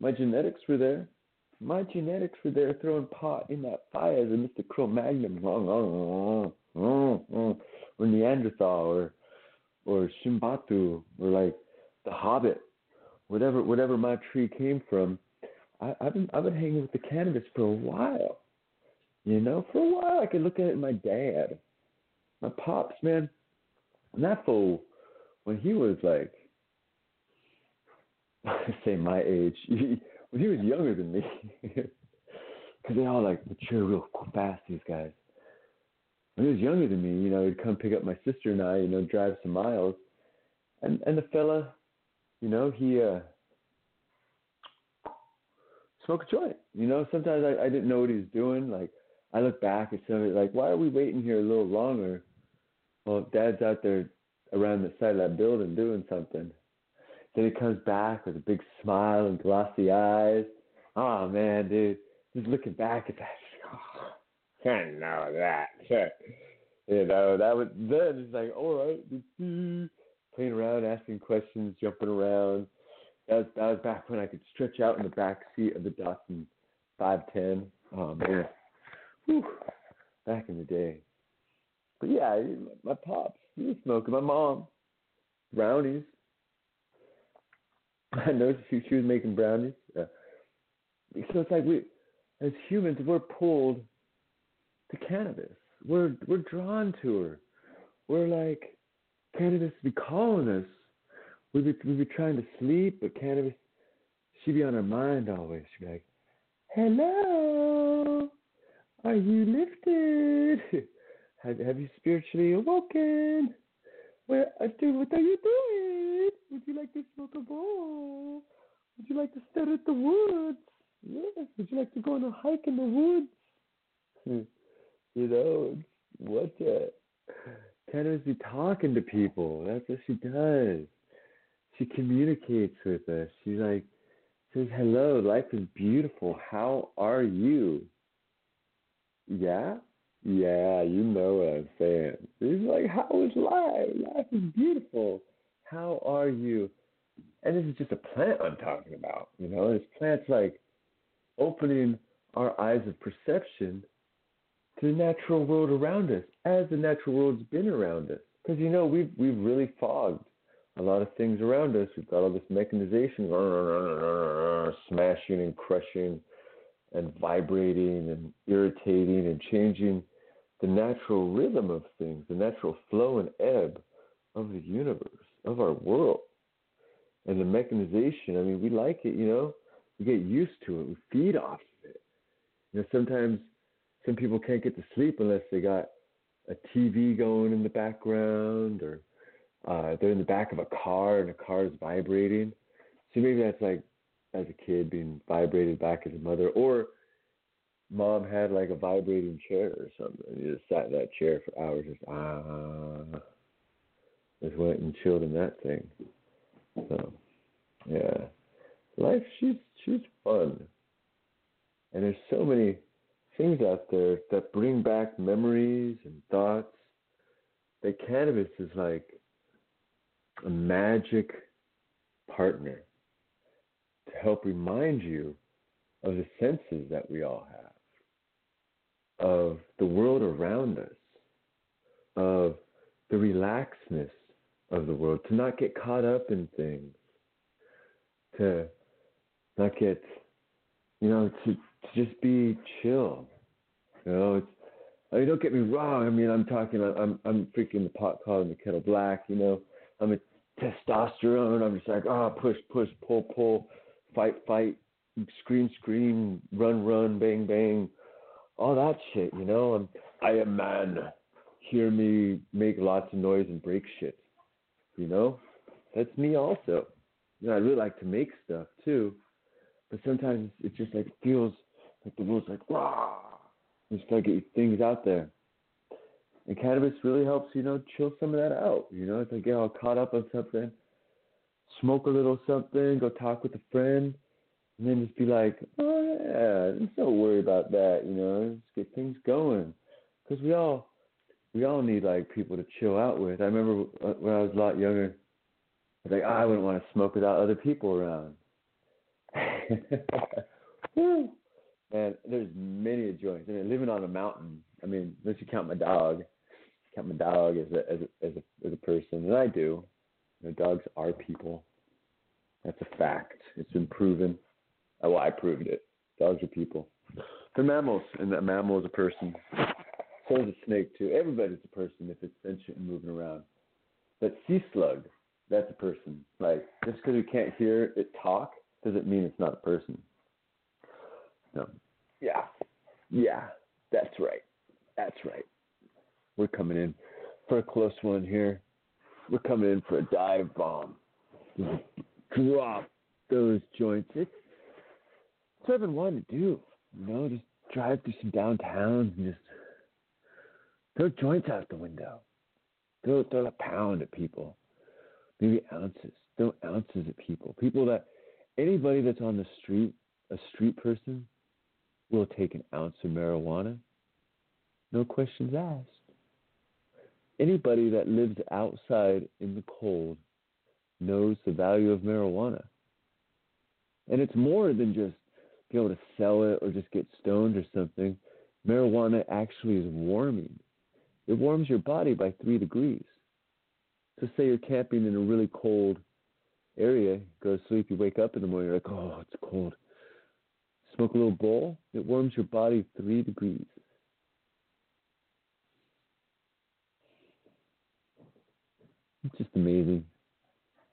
My genetics were there. my genetics were there throwing pot in that fire as a Mr. Cro Magnum or Neanderthal, or or Shimbatu, or like the Hobbit, whatever whatever my tree came from. I, I've been I've been hanging with the cannabis for a while. You know, for a while I could look at it my dad, my pops, man. And that fool, when he was like, say my age, when he was younger than me, because they all like mature real fast. These guys. When he was younger than me, you know, he'd come pick up my sister and I, you know, drive some miles, and and the fella, you know, he uh smoke a joint. You know, sometimes I, I didn't know what he was doing. Like I look back at somebody like, why are we waiting here a little longer? Well, if Dad's out there around the side of that building doing something. Then he comes back with a big smile and glossy eyes. Oh man, dude, just looking back at that. Oh, I know that. you know, that was then it's like, all right, playing around, asking questions, jumping around. That was that was back when I could stretch out in the back seat of the Datsun 510. Oh man, Whew. back in the day. But yeah, my pops, he was smoking. My mom, brownies. I noticed she, she was making brownies. So it's like we, as humans, we're pulled to cannabis. We're we're drawn to her. We're like cannabis be calling us. We'd be we'd be trying to sleep, but cannabis she'd be on our mind always. She'd be like, "Hello, are you lifted? Have have you spiritually awoken? Where, uh, dude, what are you doing? Would you like to smoke a bowl? Would you like to stare at the woods? Yes. Would you like to go on a hike in the woods? you know, what the? Cannabis be talking to people. That's what she does. She communicates with us. She's like, says, hello, life is beautiful. How are you? Yeah? Yeah, you know what I'm saying. He's like, How is life? Life is beautiful. How are you? And this is just a plant I'm talking about. You know, this plant's like opening our eyes of perception to the natural world around us, as the natural world's been around us. Because you know, we've we've really fogged a lot of things around us. We've got all this mechanization, smashing and crushing, and vibrating and irritating and changing the natural rhythm of things, the natural flow and ebb of the universe, of our world. And the mechanization, I mean, we like it, you know, we get used to it, we feed off of it. You know, sometimes some people can't get to sleep unless they got a TV going in the background or uh, they're in the back of a car and the car is vibrating. So maybe that's like as a kid being vibrated back as a mother, or mom had like a vibrating chair or something. You just sat in that chair for hours, just ah, just went and chilled in that thing. So, yeah, life she's she's fun, and there's so many things out there that bring back memories and thoughts. That cannabis is like a magic partner to help remind you of the senses that we all have of the world around us, of the relaxedness of the world, to not get caught up in things, to not get, you know, to, to just be chill. You know, it's, I mean, don't get me wrong. I mean, I'm talking, I'm, I'm freaking the pot calling the kettle black. You know, I'm a testosterone. I'm just like, ah, oh, push, push, pull, pull, fight, fight, scream, scream, run, run, bang, bang all that shit, you know. And I am man. Hear me make lots of noise and break shit. You know, that's me also. You know, I really like to make stuff too, but sometimes it just like feels like the world's like rah. Just gotta get things out there. And cannabis really helps, you know, chill some of that out. You know, it's like get all caught up on something, smoke a little something, go talk with a friend, and then just be like, oh yeah, don't worry about that, you know, just get things going, because we all we all need like people to chill out with. I remember uh, when I was a lot younger, I was like, oh, I wouldn't want to smoke without other people around. Man, there's many joints. I mean, living on a mountain. I mean, unless you count my dog, count my dog as a as a as a, as a person, and I do. You know, dogs are people. That's a fact. It's been proven. Well, I proved it. Dogs are people. They're mammals, and a mammal is a person. So is a snake too. Everybody's a person if it's sentient and moving around. But sea slug, that's a person. Like just because we can't hear it talk doesn't mean it's not a person. No. Yeah. Yeah. That's right. That's right. We're coming in for a close one here. We're coming in for a dive bomb. drop those joints. It's, it's what I've been wanting to do. You know, just drive through some downtowns and just throw joints out the window. Throw throw a pound at people. Maybe ounces. Throw ounces at people. People that anybody that's on the street, a street person, will take an ounce of marijuana. No questions asked. Anybody that lives outside in the cold knows the value of marijuana. And it's more than just be able to sell it or just get stoned or something. Marijuana actually is warming. It warms your body by three degrees. So say you're camping in a really cold area, go to sleep, you wake up in the morning, you're like, oh, it's cold. Smoke a little bowl, it warms your body three degrees. It's just amazing.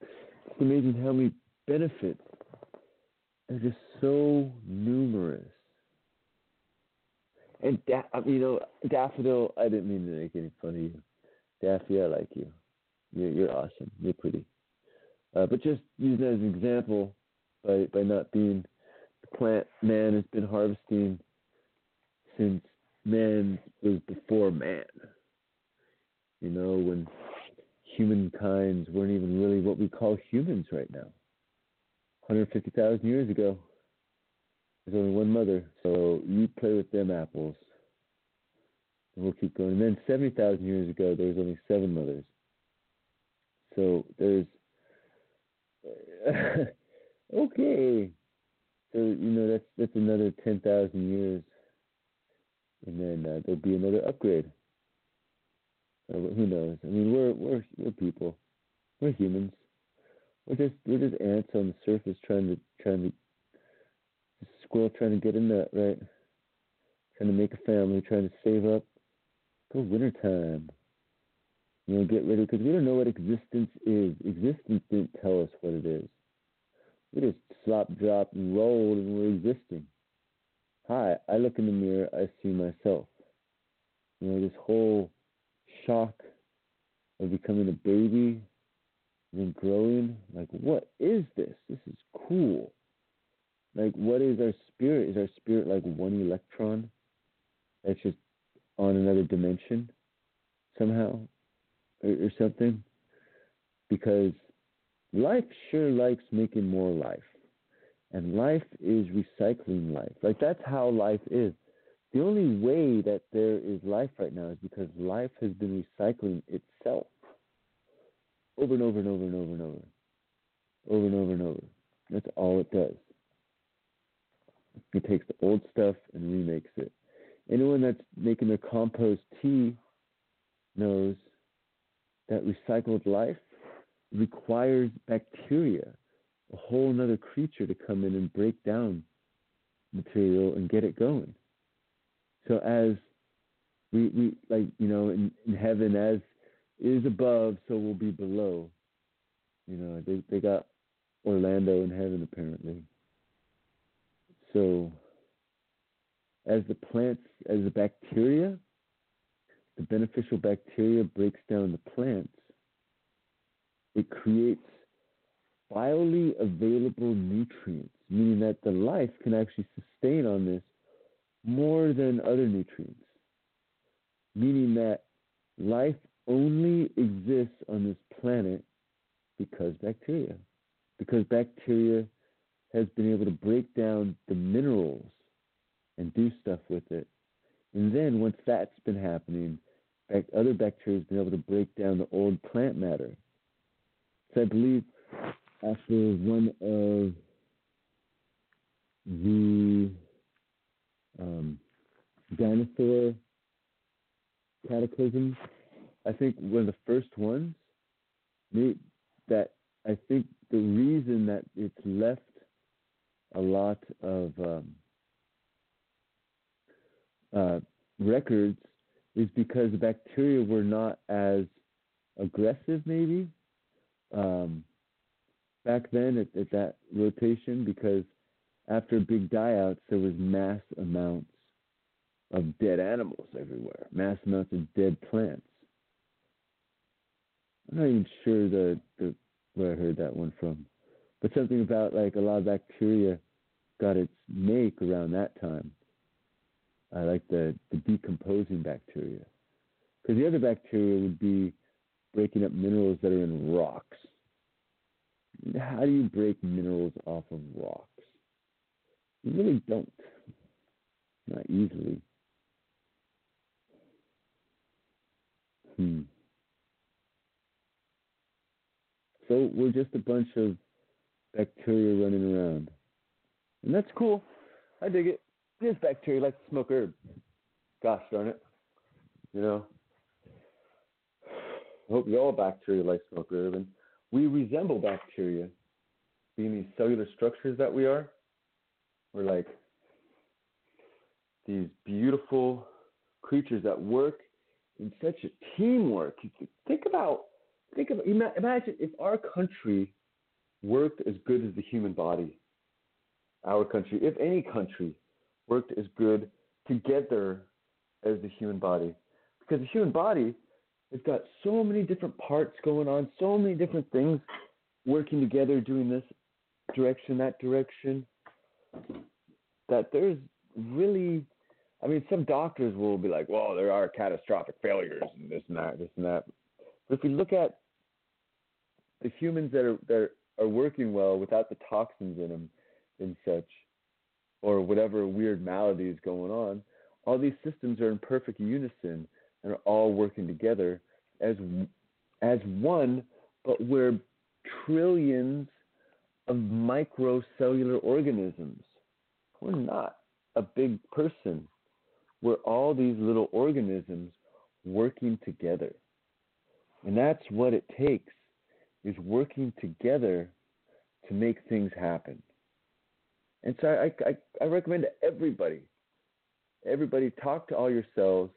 It's amazing how many benefits are just so numerous. And da- you know, Daffodil, I didn't mean to make any fun of you. Daffy, I like you. You're, you're awesome. You're pretty. Uh, but just using as an example, by by not being the plant man has been harvesting since man was before man. You know, when humankinds weren't even really what we call humans right now. 150,000 years ago, there's only one mother, so you play with them apples. And we'll keep going. And then 70,000 years ago, there was only seven mothers. So there's okay. So you know that's that's another ten thousand years, and then uh, there'll be another upgrade. Uh, who knows? I mean, we're we're we're people. We're humans. We're just we're just ants on the surface trying to trying to squirrel trying to get a nut right, trying to make a family, trying to save up. Go wintertime. You know, get ready because we don't know what existence is. Existence didn't tell us what it is. We just slop, drop, and rolled, and we're existing. Hi, I look in the mirror, I see myself. You know, this whole shock of becoming a baby, and growing. Like, what is this? This is cool. Like, what is our spirit? Is our spirit like one electron that's just on another dimension somehow? or, or something because life sure likes making more life. And life is recycling life. Like that's how life is. The only way that there is life right now is because life has been recycling itself over and over and over and over and over. Over and over and over. That's all it does. It takes the old stuff and remakes it. Anyone that's making their compost tea knows that recycled life requires bacteria, a whole other creature to come in and break down material and get it going. So as we, we like, you know, in, in heaven as is above, so we'll be below. You know, they they got Orlando in heaven apparently. So as the plants as the bacteria the beneficial bacteria breaks down the plants, it creates biologically available nutrients, meaning that the life can actually sustain on this more than other nutrients, meaning that life only exists on this planet because bacteria, because bacteria has been able to break down the minerals and do stuff with it and then once that's been happening, other bacteria have been able to break down the old plant matter. So I believe after one of the um, dinosaur cataclysms. I think one of the first ones that I think the reason that it's left a lot of um, uh, records is because the bacteria were not as aggressive, maybe um, back then at, at that rotation, because after big die-outs, there was mass amounts of dead animals everywhere, mass amounts of dead plants. I'm not even sure the, the where I heard that one from, but something about like a lot of bacteria got its make around that time. I like the, the decomposing bacteria. Because the other bacteria would be breaking up minerals that are in rocks. How do you break minerals off of rocks? You really don't. Not easily. Hmm. So we're just a bunch of bacteria running around. And that's cool. I dig it. This bacteria like to smoke herb. Gosh darn it. You know. I hope you all bacteria like smoke herb. And we resemble bacteria, being these cellular structures that we are. We're like these beautiful creatures that work in such a teamwork. Think about, think about, imagine if our country worked as good as the human body. Our country, if any country, worked as good together as the human body. Because the human body has got so many different parts going on, so many different things working together, doing this direction, that direction, that there's really, I mean, some doctors will be like, well, there are catastrophic failures and this and that, this and that. But if we look at the humans that are, that are working well without the toxins in them and such, or whatever weird malady is going on, all these systems are in perfect unison and are all working together as as one, but we're trillions of microcellular organisms. We're not a big person. We're all these little organisms working together. And that's what it takes is working together to make things happen. And so I, I, I recommend to everybody, everybody talk to all yourselves.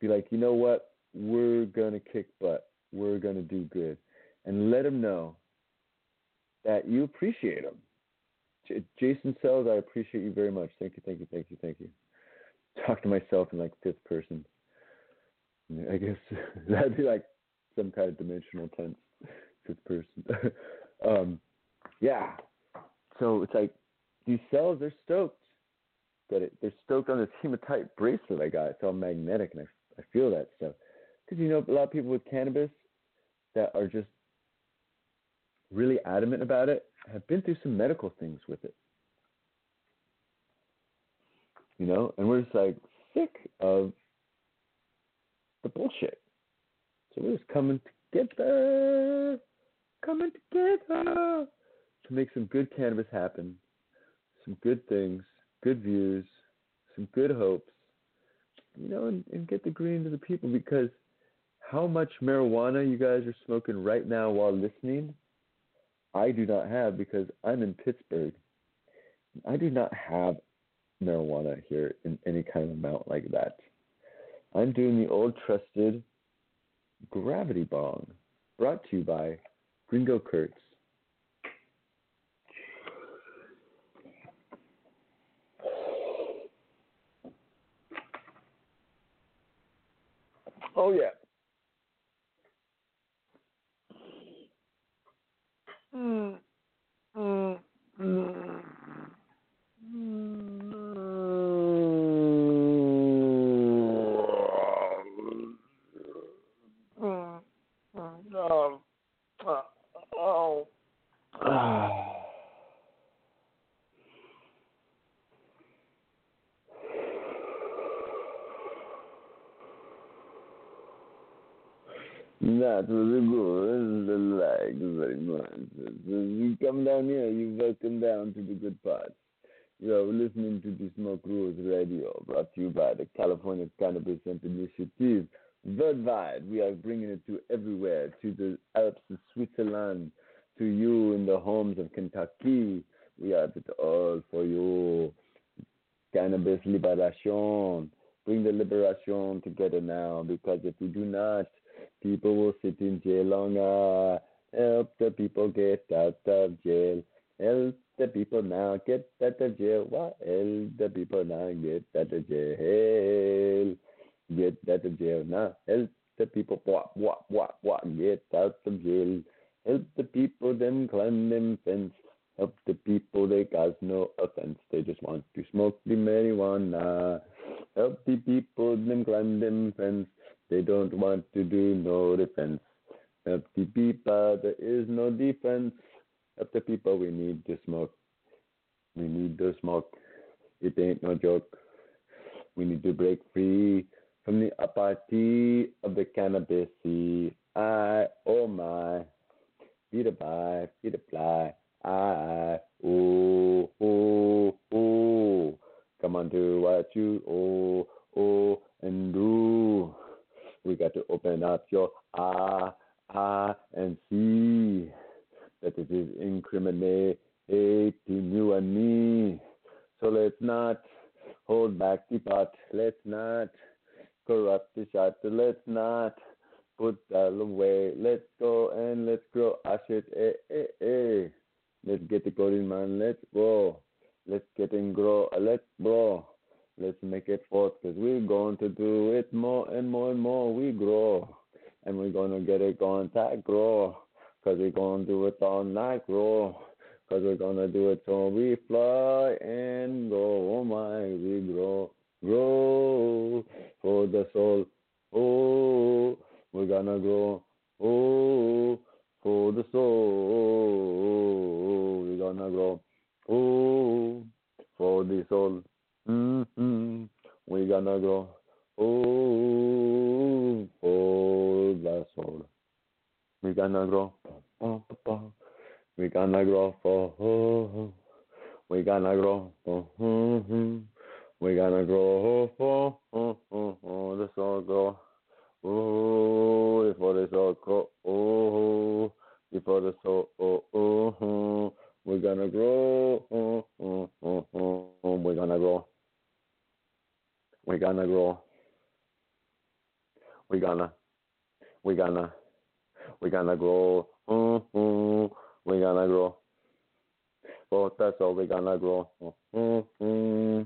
Be like, you know what? We're going to kick butt. We're going to do good. And let them know that you appreciate them. J- Jason Sells, I appreciate you very much. Thank you, thank you, thank you, thank you. Talk to myself in like fifth person. I guess that'd be like some kind of dimensional tense, fifth person. um, yeah. So it's like these cells, they're stoked that it, they're stoked on this hematite bracelet I got. It's all magnetic, and I, I feel that stuff. Because you know, a lot of people with cannabis that are just really adamant about it have been through some medical things with it. You know, and we're just like sick of the bullshit. So we're just coming together, coming together to make some good cannabis happen some good things, good views, some good hopes, you know, and, and get the green to the people because how much marijuana you guys are smoking right now while listening, I do not have because I'm in Pittsburgh. I do not have marijuana here in any kind of amount like that. I'm doing the old trusted gravity bong, brought to you by Gringo Kurtz. Because we're to do it so we fly and go. Oh my, we grow. Grow for the soul. Oh, we're to grow. Oh, for the soul. We're to grow. Oh, for the soul. Mm-hmm. We're gonna grow. Oh, for the soul. We're gonna grow. We're gonna grow for. Oh, we're gonna grow. for. Mm-hmm. We're gonna grow for oh, the soul grow. Oh, for the soul grow. Oh, before the soul. Oh, oh, oh. We're gonna grow. We're gonna grow. We're gonna grow. We're gonna. We're gonna. We're gonna grow. Gonna grow. Oh, that's all grow. Mm-hmm.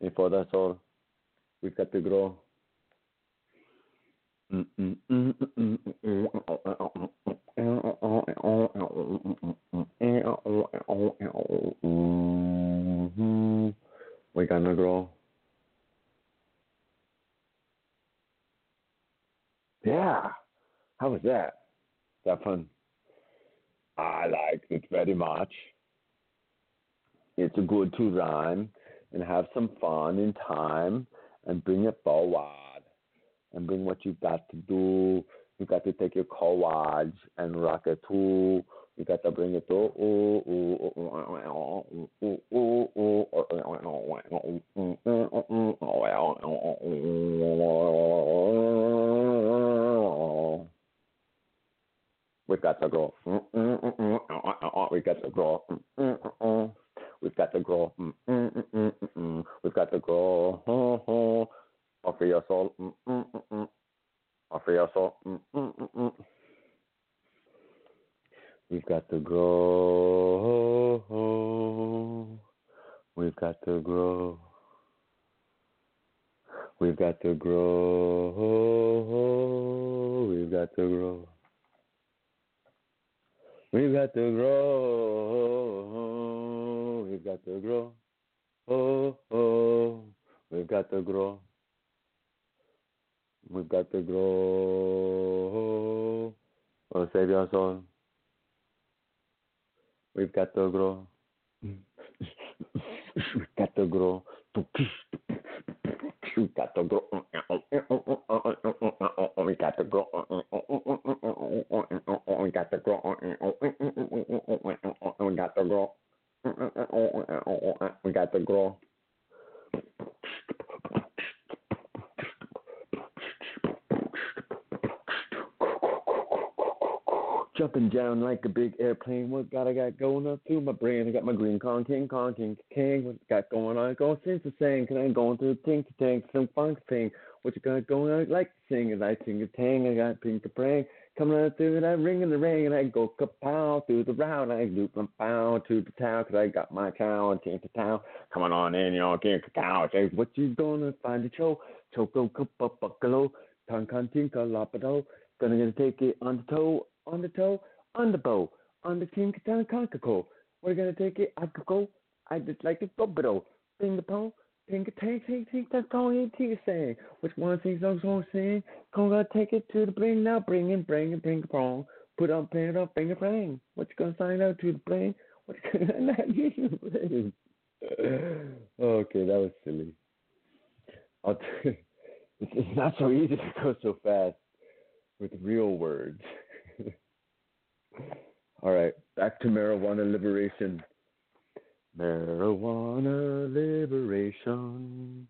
And for that's all, we got to grow. We're gonna grow. Yeah. How was that? Fun? I liked it very much. It's good to rhyme and have some fun in time and bring it forward and bring what you got to do. You got to take your courage and rock it too. You got to bring it to we got to grow. We've got to grow. We've got to grow. We've got to grow. Offer your soul. Offer your soul. We've got to grow. We've got to grow. We've got to grow. We've got to grow. We've got to grow. We've got to grow. Oh, oh. We've got to grow. We've got to grow. Oh, save your soul. We've got to grow. Mm. We've got to grow. We got to girl. We got to girl. We got to girl. We got to grow. We got to grow. Jumping down like a big airplane. What got I got going up through my brain? I got my green Kong, King Kong, King King. What got going on? Going since the saying, can I going through tink tank, some funk thing. What you got going on? I like to sing and I sing a tang. I got pink a prang. Coming out through that ring in the ring and I go kapow through the round. I loop and pow to the town because I got my cow and tink the town. Coming on in, you know, king cow. Say, what you gonna find a show? Choco cupa buckalo. Tankan tinka lapado. Gonna gonna take it on the toe on the toe, on the bow, on the tinkatan conkako. We're gonna take it. I could go. I just like but oh, bing the pong, ping a tank, tank, tank, that's all you think saying. Which one thing's I'm to sing? Gonna take it to the bring now, bring it, bring it, bring a prong. Put on, bring it up, bring a bring. What you gonna sign out to the bring? What you gonna not use the bring? Okay, that was silly. I'll t- it's, it's not so easy to go so fast with real words. All right, back to marijuana liberation. Marijuana liberation.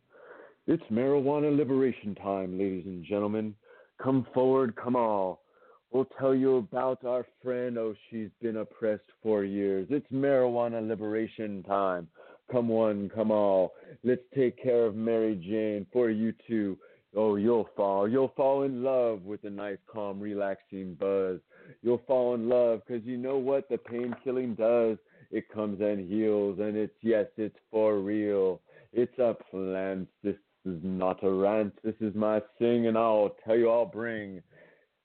It's marijuana liberation time, ladies and gentlemen. Come forward, come all. We'll tell you about our friend. Oh, she's been oppressed for years. It's marijuana liberation time. Come one, come all. Let's take care of Mary Jane for you too. Oh, you'll fall. You'll fall in love with a nice, calm, relaxing buzz. You'll fall in love because you know what the pain killing does. It comes and heals, and it's yes, it's for real. It's a plant. This is not a rant. This is my sing, and I'll tell you I'll bring.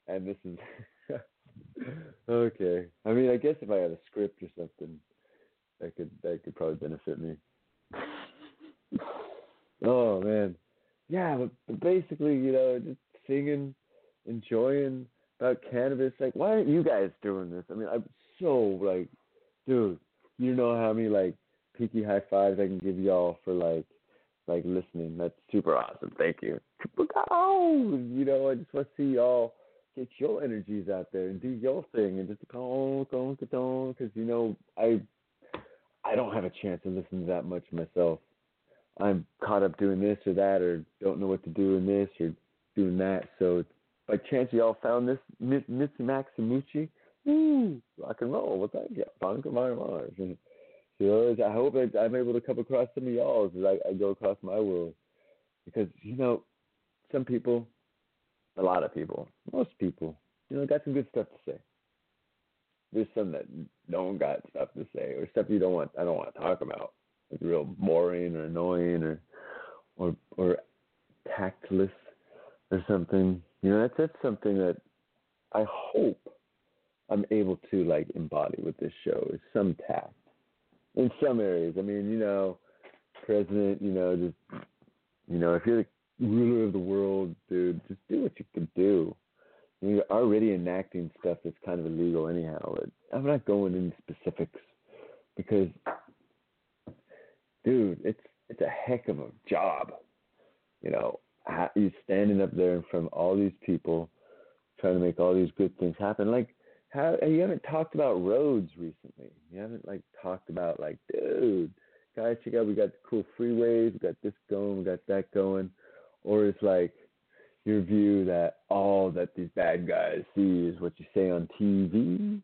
And this is okay. I mean, I guess if I had a script or something, that could that could probably benefit me. oh man yeah, but, but basically, you know, just singing, enjoying about cannabis. Like, why aren't you guys doing this? I mean, I'm so like, dude, you know how many like peaky high fives I can give y'all for like, like listening. That's super awesome. Thank you. You know, I just want to see y'all get your energies out there and do your thing and just go, go, go, because you know, I, I don't have a chance to listen to that much myself. I'm caught up doing this or that, or don't know what to do in this or doing that. So by chance y'all found this Mitzi Maximucci, woo, rock and roll. What's that? Yeah, Bonka Mars. And so I hope that I'm able to come across some of y'all as I, I go across my world, because you know, some people, a lot of people, most people, you know, got some good stuff to say. There's some that don't got stuff to say, or stuff you don't want. I don't want to talk about It's real boring or annoying or or or tactless or something. You know, that's that's something that I hope I'm able to like embody with this show is some tact in some areas. I mean, you know, president, you know, just you know, if you're the ruler of the world, dude, just do what you can do. You're already enacting stuff that's kind of illegal anyhow. I'm not going into specifics because dude, it's it's a heck of a job. You know, you standing up there in front of all these people, trying to make all these good things happen. Like, how you haven't talked about roads recently. You haven't like talked about like, dude, guys, check out, we got the cool freeways, we got this going, we got that going, or it's like your view that all that these bad guys see is what you say on TV,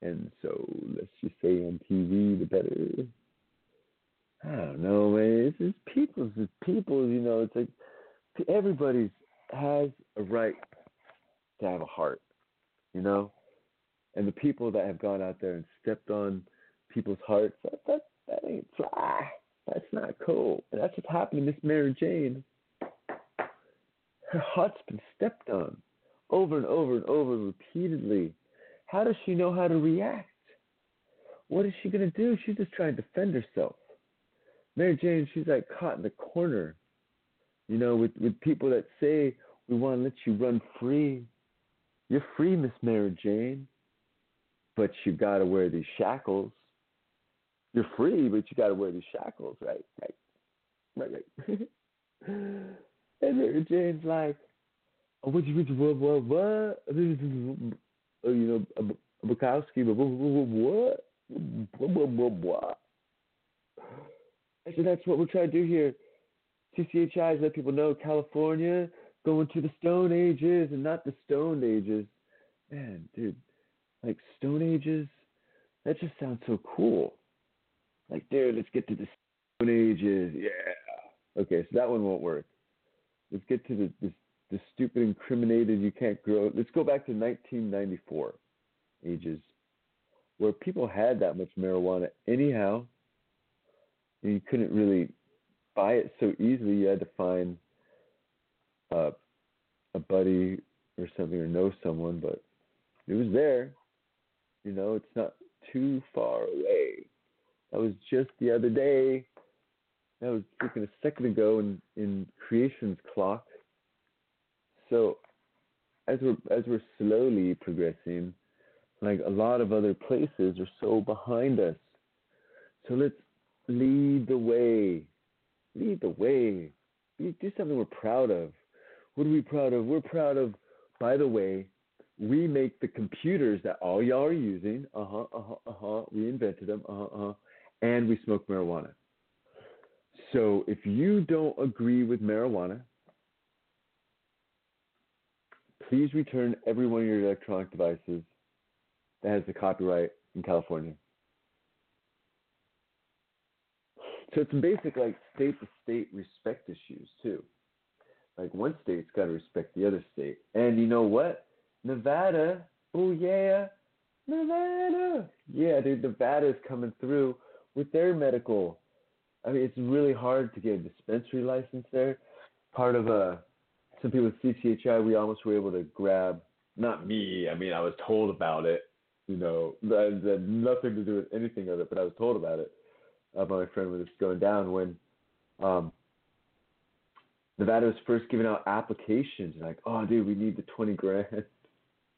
and so let's just say on TV the better I don't know, man. It's just people. It's people. You know, it's like everybody has a right to have a heart. You know, and the people that have gone out there and stepped on people's hearts, that that, that ain't fly. That's not cool. And that's what's happened to Miss Mary Jane. Her heart's been stepped on over and over and over repeatedly. How does she know how to react? What is she gonna do? She's just trying to defend herself. Mary Jane, she's like caught in the corner, you know, with with people that say we want to let you run free. You're free, Miss Mary Jane, but you got to wear these shackles. You're free, but you got to wear these shackles, right? Right, right, right. and Mary Jane's like, oh, what you, what, what, what? Oh, you know, Bukowski, what? What, what, what, what? I said, that's what we're trying to do here. CCHI is let people know California going to the Stone Ages and not the Stone Ages. Man, dude, like Stone Ages. That just sounds so cool. Like, dude, let's get to the Stone Ages. Yeah. Okay, so that one won't work. Let's get to the the, the stupid incriminated you can't grow. Let's go back to 1994 ages, where people had that much marijuana anyhow, and you couldn't really buy it so easily. You had to find uh, a buddy or something or know someone, but it was there. You know, it's not too far away. That was just the other day. That was freaking a second ago in, in creation's clock. So as we're as we're slowly progressing, like a lot of other places are so behind us. So let's lead the way. Lead the way. Do something we're proud of. What are we proud of? We're proud of, by the way, we make the computers that all y'all are using. Uh huh, uh huh, uh huh. We invented them. Uh huh, uh huh. And we smoke marijuana. So if you don't agree with marijuana, please return every one of your electronic devices that has the copyright in California. So it's basic like state to state respect issues too. Like one state's got to respect the other state. And you know what? Nevada, oh yeah, Nevada. Yeah, dude, Nevada's coming through with their medical. I mean, it's really hard to get a dispensary license there. Part of a uh, some people with CCHI, we almost were able to grab. Not me. I mean, I was told about it. You know, that had nothing to do with anything of it, but I was told about it uh, by my friend when it's going down when um, Nevada was first giving out applications. Like, oh, dude, we need the 20 grand.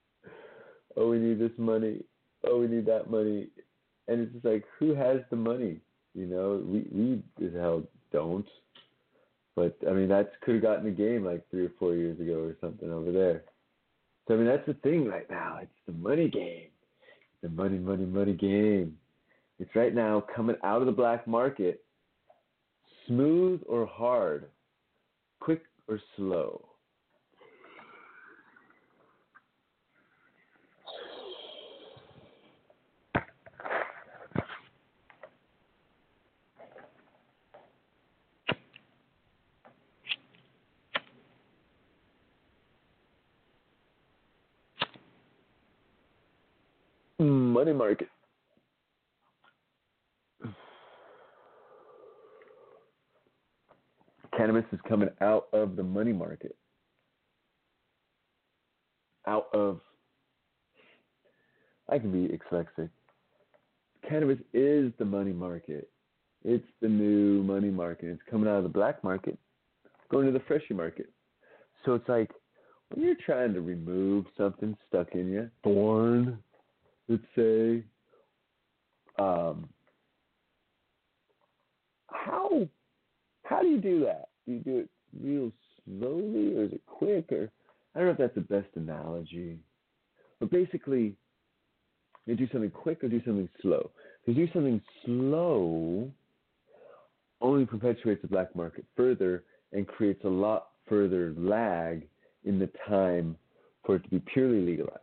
oh, we need this money. Oh, we need that money. And it's just like, who has the money? You know, we we as hell don't. But I mean, that could have gotten the game like three or four years ago or something over there. So I mean, that's the thing right now. It's the money game. The money, money, money game. It's right now coming out of the black market. Smooth or hard, quick or slow. Money market. Cannabis is coming out of the money market. Out of, I can be dyslexic. Cannabis is the money market. It's the new money market. It's coming out of the black market, going to the freshie market. So it's like when you're trying to remove something stuck in you, thorn, let's say, um, how how do you do that? Do you do it real slowly, or is it quick? Or I don't know if that's the best analogy, but basically, you do something quick or do something slow. Because do something slow only perpetuates the black market further and creates a lot further lag in the time for it to be purely legalized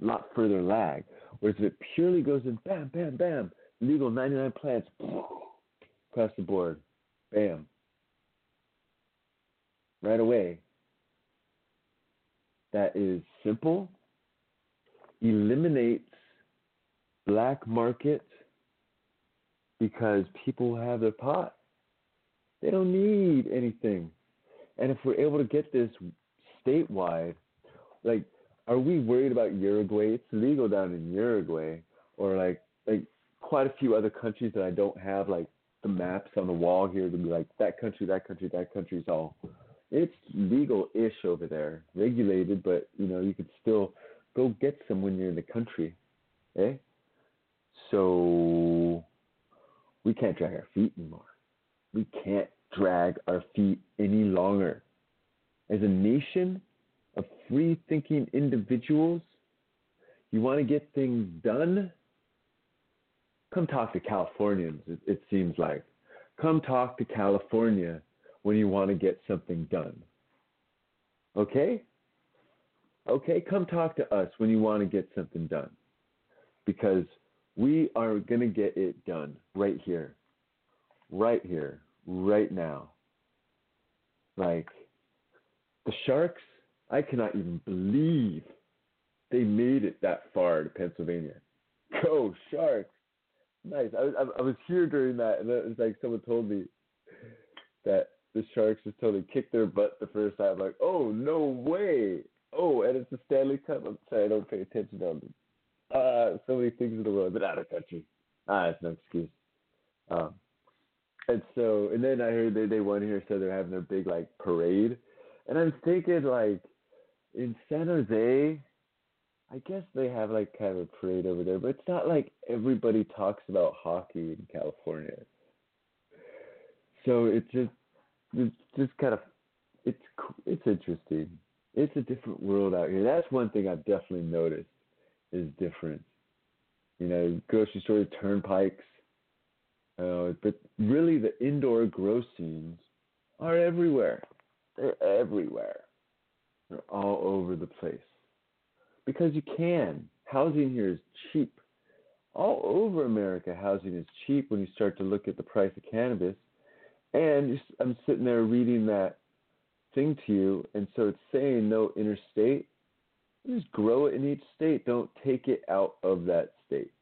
a lot further lag. Whereas if it purely goes in bam, bam, bam, legal 99 plants across the board, bam, right away. That is simple, eliminates black market because people have their pot. They don't need anything. And if we're able to get this statewide, like are we worried about Uruguay? It's legal down in Uruguay, or like like quite a few other countries that I don't have like the maps on the wall here to be like that country, that country, that country's all. It's legal-ish over there, regulated, but you know you could still go get some when you're in the country, eh? So we can't drag our feet anymore. We can't drag our feet any longer. As a nation, of free thinking individuals, you want to get things done, come talk to Californians, it, it seems like. Come talk to California when you want to get something done. Okay? Okay, come talk to us when you want to get something done. because we are going to get it done right here, right here, right now. Like the Sharks, I cannot even believe they made it that far to Pennsylvania. Go Sharks! Nice. I was I was here during that, and it was like someone told me that the Sharks just totally kicked their butt the first time. Like, oh no way! Oh, and it's the Stanley Cup. I'm sorry, I don't pay attention on them. Uh, so many things in the world, but out of country. Ah, it's no excuse. Um, and so, and then I heard they they won here, so they're having their big like parade, and I'm thinking like in San Jose, I guess they have like kind of a parade over there, but it's not like everybody talks about hockey in California. So it's just it's just kind of it's it's interesting. It's a different world out here. That's one thing I've definitely noticed is different. You know, grocery stores, turnpikes. Uh, but really, the indoor grow scenes are everywhere. They're everywhere. They're all over the place because you can. Housing here is cheap. All over America, housing is cheap when you start to look at the price of cannabis. And I'm sitting there reading that thing to you, and so it's saying no interstate. Just grow it in each state. Don't take it out of that state.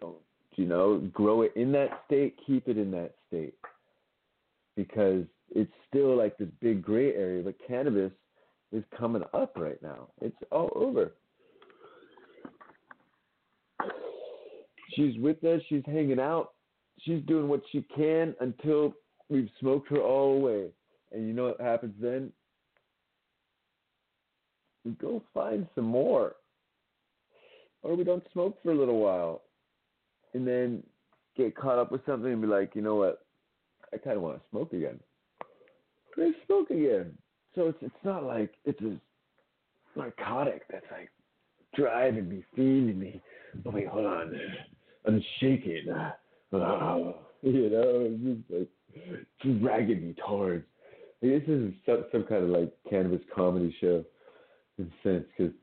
Don't you know? Grow it in that state. Keep it in that state because it's still like this big gray area. But cannabis is coming up right now. It's all over. She's with us. She's hanging out. She's doing what she can until we've smoked her all away. And you know what happens then? We go find some more. Or we don't smoke for a little while. And then get caught up with something and be like, you know what? I kind of want to smoke again. Let's smoke again. So it's it's not like it's a narcotic that's like driving me, feeding me. Oh wait, hold on. I'm shaking. Oh, you know, it's just like dragging me towards. This is some some kind of like cannabis comedy show, in a sense, because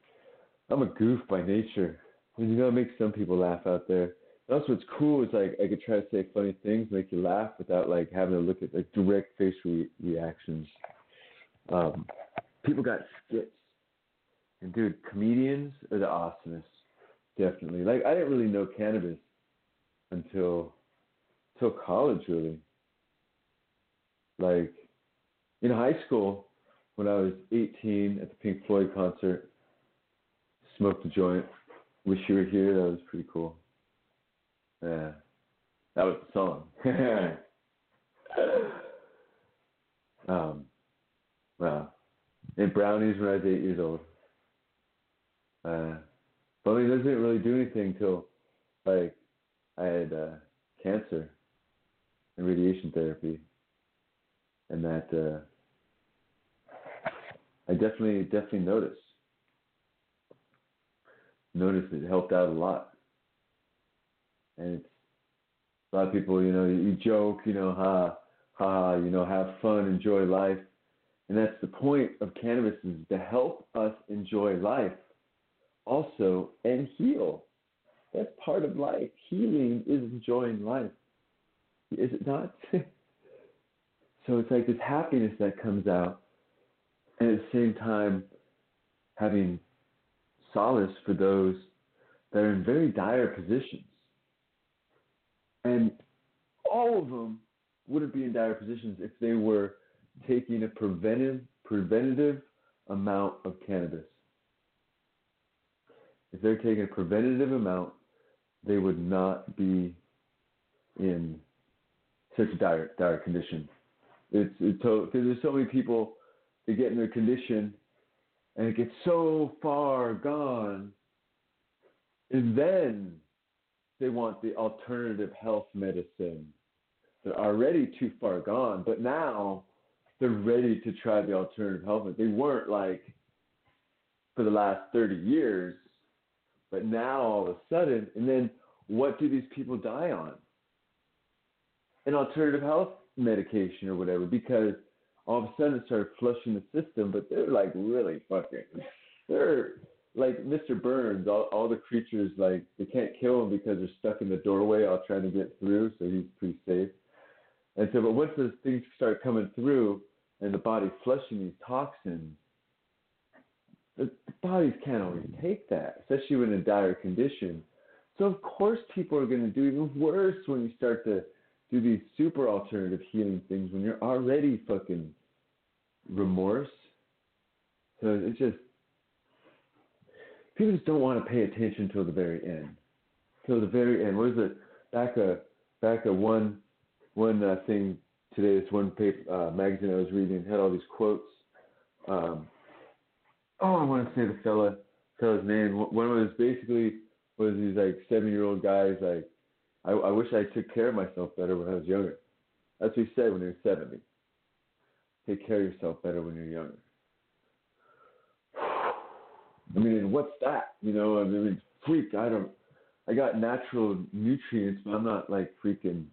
I'm a goof by nature, and you know, it makes some people laugh out there. Also, what's cool is like I could try to say funny things, make you laugh without like having to look at like direct facial re- reactions. Um, people got skits, and dude, comedians are the awesomest. Definitely. Like I didn't really know cannabis until until college, really. Like in high school, when I was 18 at the Pink Floyd concert, smoked a joint. Wish you were here. That was pretty cool. Yeah, that was the song. um, Wow. And brownies when I was eight years old. Uh, but I mean, it doesn't really do anything till like I had uh, cancer and radiation therapy, and that uh, I definitely definitely noticed noticed it helped out a lot, and it's a lot of people, you know, you joke, you know, ha ha, you know, have fun, enjoy life and that's the point of cannabis is to help us enjoy life also and heal. That's part of life. Healing is enjoying life. Is it not? so it's like this happiness that comes out and at the same time having solace for those that are in very dire positions. And all of them wouldn't be in dire positions if they were taking a preventive preventative amount of cannabis. If they're taking a preventative amount, they would not be in such a dire dire condition. It's because there's so many people that get in their condition and it gets so far gone, and then they want the alternative health medicine. They're already too far gone, but now they're ready to try the alternative health. They weren't like for the last 30 years, but now all of a sudden, and then what do these people die on? An alternative health medication or whatever, because all of a sudden it started flushing the system, but they're like really fucking, they're like Mr. Burns, all, all the creatures like they can't kill him because they're stuck in the doorway, all trying to get through. So he's pretty safe. And so, but once those things start coming through, and the body flushing these toxins, the, the bodies can't always take that, especially when in dire condition. So of course, people are going to do even worse when you start to do these super alternative healing things when you're already fucking remorse. So it's just people just don't want to pay attention till the very end. Till the very end. What is it? Back a back a one one uh, thing today. This one paper uh, magazine I was reading had all these quotes. Um, oh, I want to say the fella fella's name. One was basically was these like seven year old guys like I, I wish I took care of myself better when I was younger. That's what he said when he was seventy. Take care of yourself better when you're younger. I mean, what's that? You know, I mean, freak. I don't. I got natural nutrients, but I'm not like freaking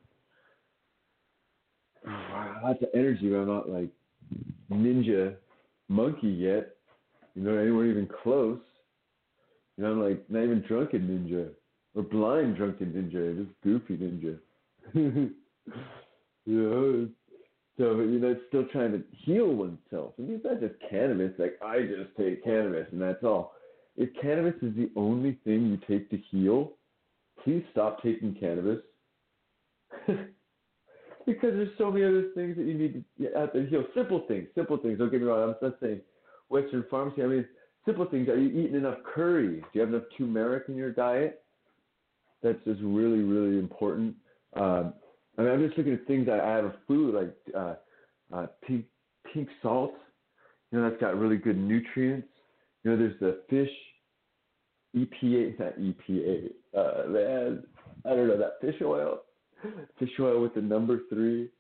lots of energy, but I'm not like ninja monkey yet. You know, anywhere even close. You know, I'm like not even drunken ninja or blind drunken ninja, just goofy ninja. know, so you know, it's still trying to heal oneself. And it's not just cannabis. Like I just take cannabis and that's all. If cannabis is the only thing you take to heal, please stop taking cannabis. because there's so many other things that you need to out there heal. Simple things, simple things. Don't get me wrong. I'm not saying Western pharmacy. I mean, simple things. Are you eating enough curry? Do you have enough turmeric in your diet? That's just really, really important. Um, I mean, I'm just looking at things I, I have a food like uh, uh, pink pink salt. You know, that's got really good nutrients. You know, there's the fish EPA, not EPA. Uh, man, I don't know that fish oil. Fish oil with the number three.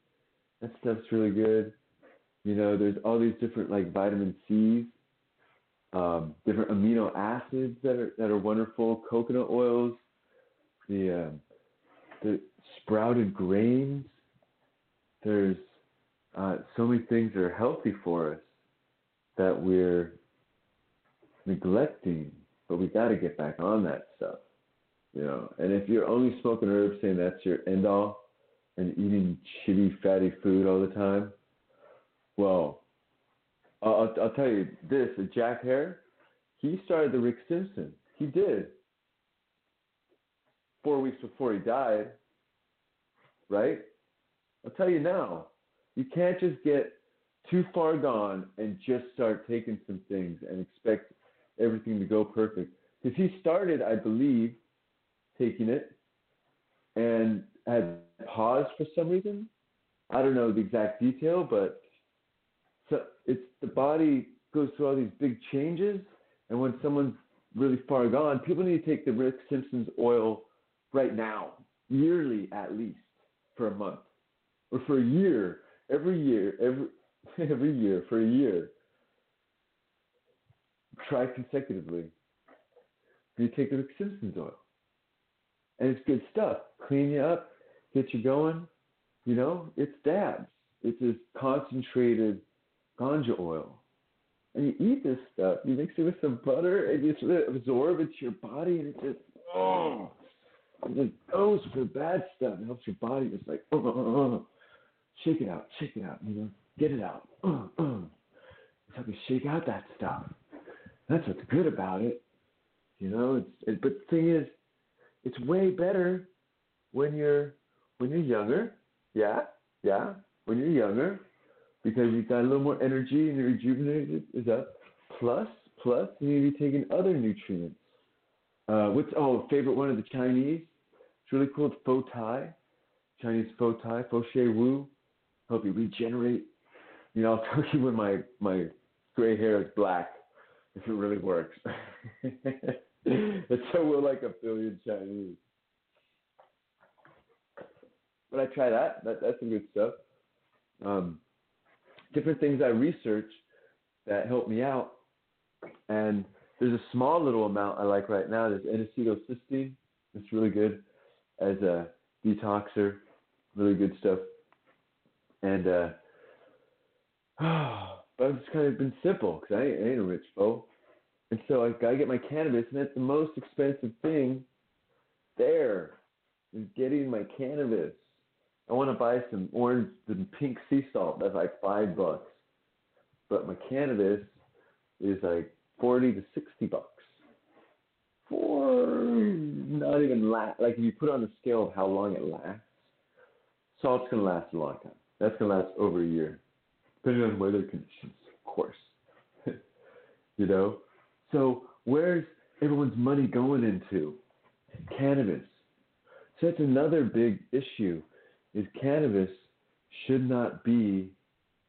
That stuff's really good. You know, there's all these different like vitamin C's, um, different amino acids that are that are wonderful. Coconut oils, the um, the sprouted grains. There's uh, so many things that are healthy for us that we're neglecting, but we got to get back on that stuff. You know, and if you're only smoking herbs, saying that's your end all, and eating shitty, fatty food all the time, well, I'll, I'll tell you this: Jack Herer, he started the Rick Simpson. He did. Four weeks before he died, right? I'll tell you now, you can't just get too far gone and just start taking some things and expect everything to go perfect. Because he started, I believe, taking it and had paused for some reason. I don't know the exact detail, but so it's the body goes through all these big changes, and when someone's really far gone, people need to take the Rick Simpson's oil right now, yearly at least, for a month, or for a year, every year, every every year for a year. Try consecutively. You take the Simpson's oil and it's good stuff. Clean you up, get you going. You know, it's dabs. It's this concentrated ganja oil. And you eat this stuff, you mix it with some butter, and you let it absorb into your body, and it just, oh, it just goes for the bad stuff. It helps your body just like, oh, oh, oh, oh. shake it out, shake it out, you know, get it out. Oh, oh. It's how shake out that stuff. That's what's good about it. You know, it's, it, but the thing is, it's way better when you're when you're younger. Yeah, yeah, when you're younger, because you've got a little more energy and you're rejuvenated. Is that plus plus you need to be taking other nutrients. Uh, what's oh favorite one of the Chinese? It's really cool. It's tai, Chinese fo tai, fo shui wu. Help you regenerate. You know, I'll tell you when my my gray hair is black if it really works. and so we're like a billion Chinese. But I try that. that that's some good stuff. Um, different things I research that help me out. And there's a small little amount I like right now. There's N-acetylcysteine. It's really good as a detoxer. Really good stuff. And uh, but it's kind of been simple because I, I ain't a rich foe. And so I gotta get my cannabis, and that's the most expensive thing there is getting my cannabis. I want to buy some orange and pink sea salt. That's like five bucks, but my cannabis is like forty to sixty bucks. Not even last. Like if you put on the scale of how long it lasts, salt's gonna last a long time. That's gonna last over a year, depending on weather conditions, of course. you know, so where's everyone's money going into? Cannabis. So that's another big issue is cannabis should not be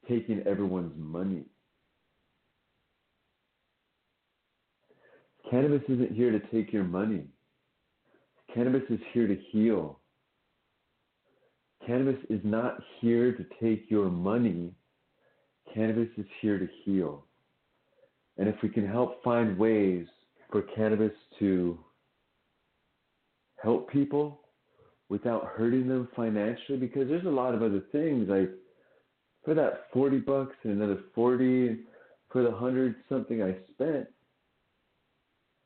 taking everyone's money. Cannabis isn't here to take your money. Cannabis is here to heal. Cannabis is not here to take your money. Cannabis is here to heal. And if we can help find ways for cannabis to help people without hurting them financially, because there's a lot of other things like for that 40 bucks and another 40 for the 100 something I spent,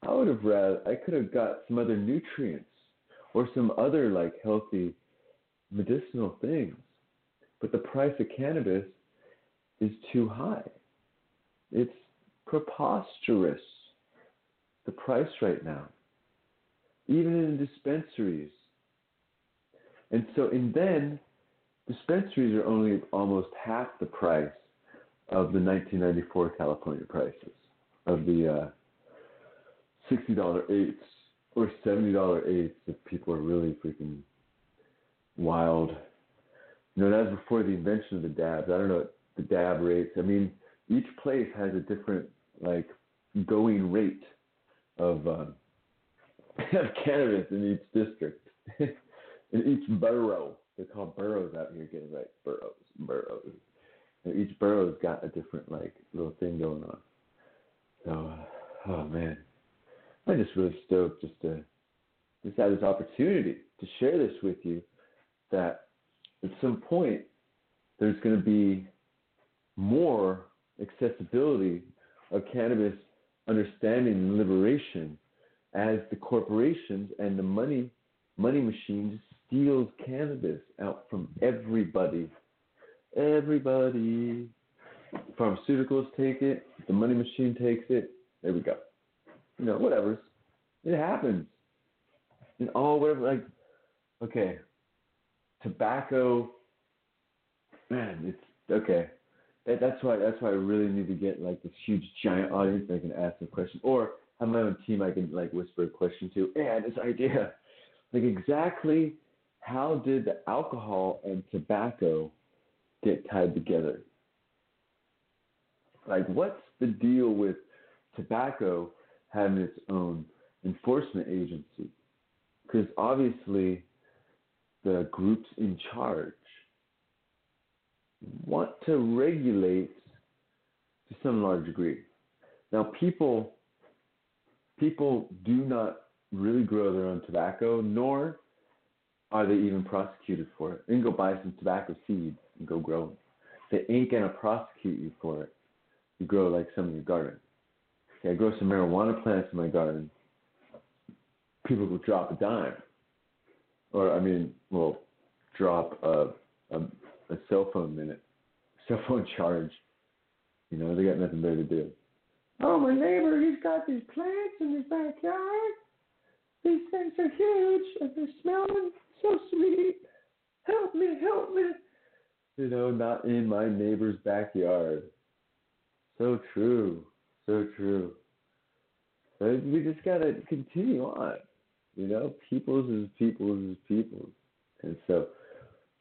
I would have rather, I could have got some other nutrients or some other like healthy medicinal things. But the price of cannabis is too high. It's preposterous, the price right now, even in dispensaries. And so, and then dispensaries are only almost half the price of the 1994 California prices of the uh, $60 eighths or $70 eighths if people are really freaking wild. You know, that was before the invention of the dabs. I don't know the dab rates. I mean, each place has a different like going rate of um, of cannabis in each district, in each borough. They're called boroughs out here. Getting right, boroughs, boroughs. And each borough's got a different like little thing going on. So, uh, oh man, I'm just really stoked just to just have this opportunity to share this with you. That at some point there's going to be more accessibility of cannabis understanding and liberation as the corporations and the money money machines steals cannabis out from everybody. Everybody. Pharmaceuticals take it, the money machine takes it. There we go. You know, whatever. It happens. And all whatever like okay. Tobacco man, it's okay that, that's why that's why I really need to get like this huge giant audience that I can ask a question, or have my own team I can like whisper a question to. Had this idea. Like exactly how did the alcohol and tobacco get tied together? Like what's the deal with tobacco having its own enforcement agency? Because obviously the groups in charge want to regulate to some large degree. Now, people people do not really grow their own tobacco, nor are they even prosecuted for it. You can go buy some tobacco seeds and go grow them. They ain't gonna prosecute you for it. You grow like some in your garden. I grow some marijuana plants in my garden. People will drop a dime, or I mean, will drop a, a a cell phone minute, cell phone charge. You know, they got nothing better to do. Oh, my neighbor, he's got these plants in his backyard. These things are huge and they're smelling so sweet. Help me, help me. You know, not in my neighbor's backyard. So true. So true. We just gotta continue on. You know, people's is people's is people's. And so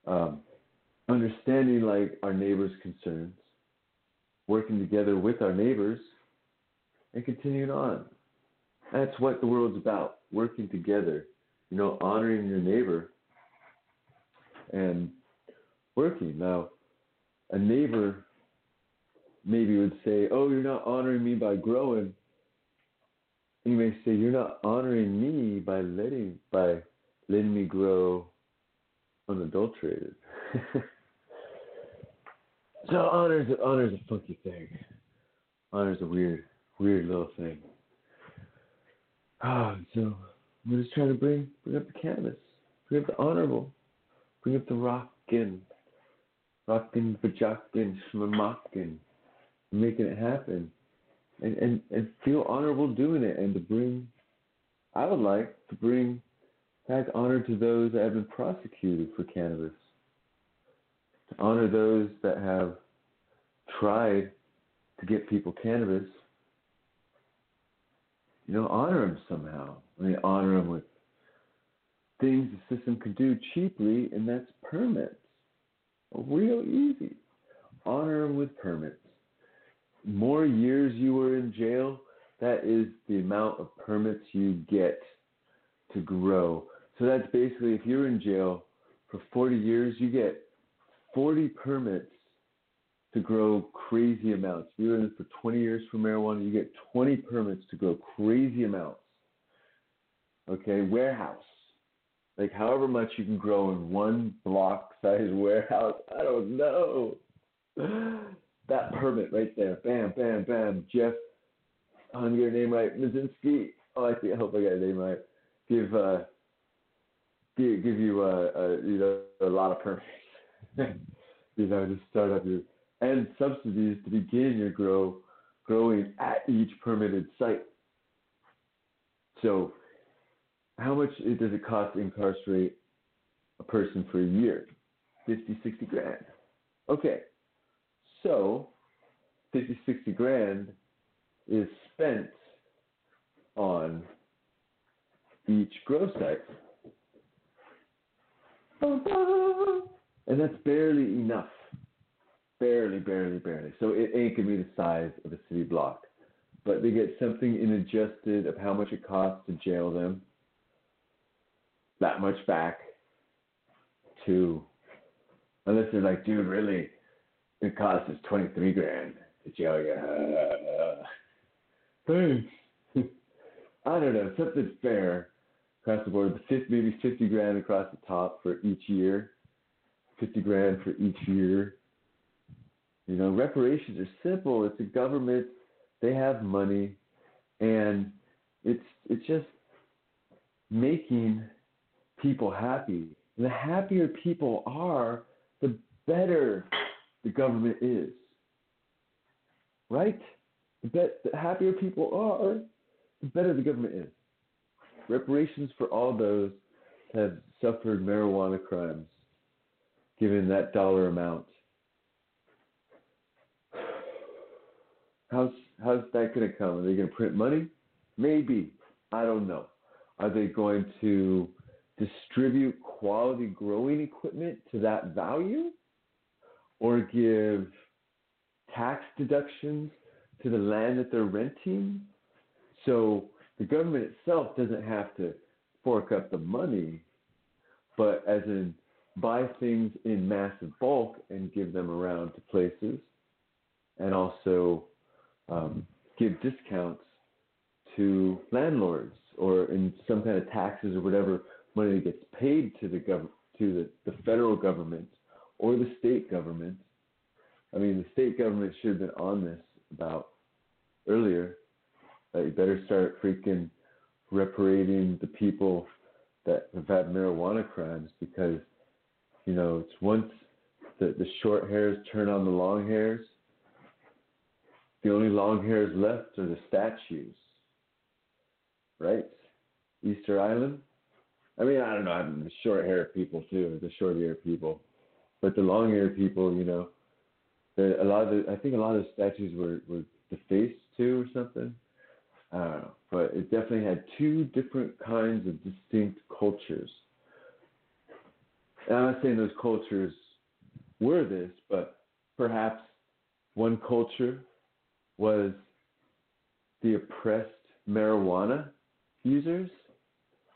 um, understanding like our neighbors' concerns, working together with our neighbors, and continuing on. That's what the world's about, working together, you know, honoring your neighbor and working. Now, a neighbor maybe would say, Oh, you're not honoring me by growing. You may say, You're not honoring me by letting by letting me grow unadulterated. So honor's honor's a funky thing. Honor's a weird, weird little thing. Oh, so we're just trying to bring bring up the canvas, bring up the honorable, bring up the rockin', rockin', bajockin', shmamockin', making it happen, and, and and feel honorable doing it, and to bring, I would like to bring back honor to those that have been prosecuted for cannabis, to honor those that have tried to get people cannabis you know, honor them somehow. I mean, honor them with things the system can do cheaply, and that's permits. Real easy. Honor them with permits. More years you were in jail, that is the amount of permits you get to grow. So that's basically if you're in jail for 40 years, you get 40 permits to grow crazy amounts. If you're in for 20 years for marijuana, you get 20 permits to grow crazy amounts. Okay, warehouse. Like however much you can grow in one block size warehouse. I don't know. That permit right there. Bam, bam, bam. Jeff, I'm your name right. Mazinski. Oh, I think I hope I got your name right. Give uh, give, give you uh, uh, you know a lot of permits. you know, to start up your and subsidies to begin your grow growing at each permitted site. So, how much does it cost to incarcerate a person for a year? 50, 60 grand. Okay, so 50, 60 grand is spent on each grow site. And that's barely enough barely, barely, barely. So it ain't gonna be the size of a city block, but they get something in adjusted of how much it costs to jail them. That much back to, unless they're like, dude, really, it costs us twenty three grand to jail you. thanks. Hmm. I don't know, something fair across the board. Maybe fifty grand across the top for each year. Fifty grand for each year you know, reparations are simple. It's a government. They have money, and it's it's just making people happy. And the happier people are, the better the government is. Right? The, be- the happier people are, the better the government is. Reparations for all those that have suffered marijuana crimes, given that dollar amount How's how's that going to come? Are they going to print money? Maybe. I don't know. Are they going to distribute quality growing equipment to that value, or give tax deductions to the land that they're renting? So the government itself doesn't have to fork up the money, but as in buy things in massive bulk and give them around to places, and also um, give discounts to landlords or in some kind of taxes or whatever money that gets paid to the gov- to the, the federal government or the state government. I mean, the state government should have been on this about earlier. That you better start freaking reparating the people that have had marijuana crimes because, you know, it's once the, the short hairs turn on the long hairs, the only long hairs left are the statues. Right? Easter Island? I mean, I don't know. I'm the short hair people too, the short hair people. But the long hair people, you know, a lot of the, I think a lot of the statues were, were defaced too or something. But it definitely had two different kinds of distinct cultures. And I'm not saying those cultures were this, but perhaps one culture was the oppressed marijuana users,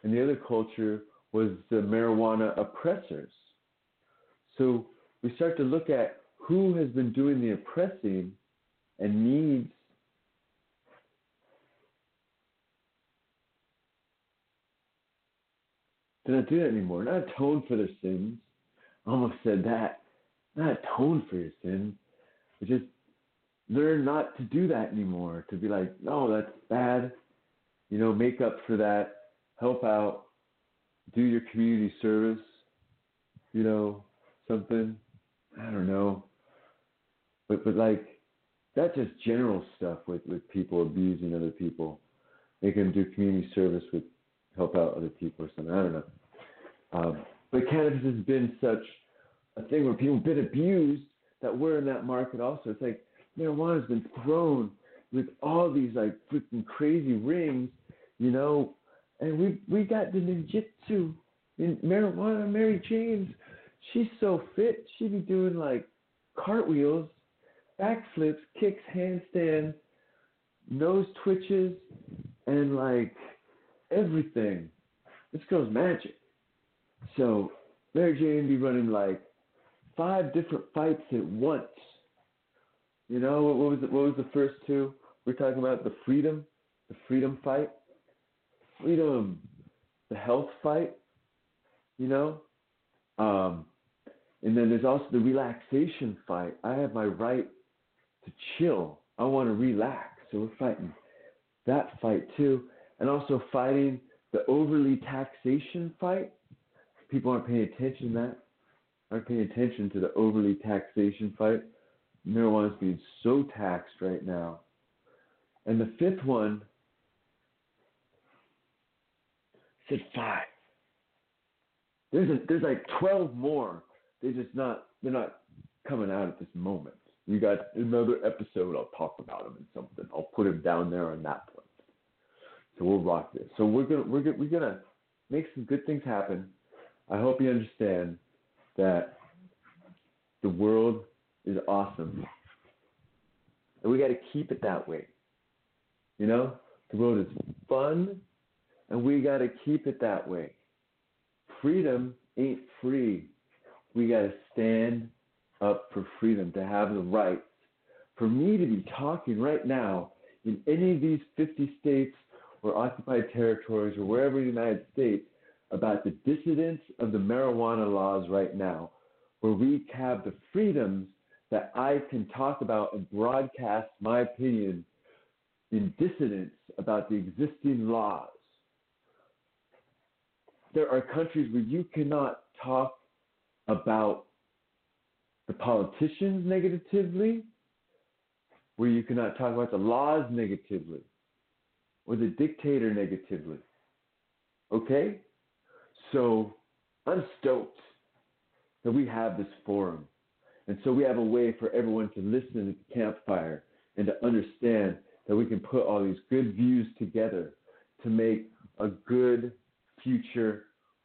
and the other culture was the marijuana oppressors. So we start to look at who has been doing the oppressing and needs to not do that anymore. Not atone for their sins. Almost said that. Not atone for your sins, just learn not to do that anymore. To be like, no, that's bad. you know, make up for that, help out, do your community service, you know, something. I don't know. But but like that's just general stuff with, with people abusing other people. Make them do community service with help out other people or something. I don't know. Um, but cannabis has been such a thing where people have been abused that we're in that market also. It's like marijuana's been thrown with all these like freaking crazy rings, you know, and we we got the ninjutsu in marijuana. Mary Jane's, she's so fit. She be doing like cartwheels, backflips, kicks, handstands, nose twitches, and like everything. This girl's magic. So Mary Jane be running like five different fights at once. You know what was the, what was the first two? We're talking about the freedom, the freedom fight, freedom, the health fight. You know, um, and then there's also the relaxation fight. I have my right to chill. I want to relax. So we're fighting that fight too, and also fighting the overly taxation fight. People aren't paying attention to that. Aren't paying attention to the overly taxation fight. Marijuana is being so taxed right now. And the fifth one said five. There's a, there's like twelve more. They're just not they're not coming out at this moment. We got another episode. I'll talk about them and something. I'll put him down there on that point. So we'll rock this. So we're gonna we're gonna we're gonna make some good things happen. I hope you understand that the world is awesome, and we got to keep it that way. You know, the world is fun, and we got to keep it that way. Freedom ain't free. We got to stand up for freedom, to have the rights. For me to be talking right now in any of these 50 states or occupied territories or wherever in the United States about the dissidence of the marijuana laws right now, where we have the freedoms that I can talk about and broadcast my opinion in dissidence about the existing laws. There are countries where you cannot talk about the politicians negatively, where you cannot talk about the laws negatively, or the dictator negatively. Okay? So I'm stoked that we have this forum. And so we have a way for everyone to listen at the campfire and to understand that we can put all these good views together to make a good future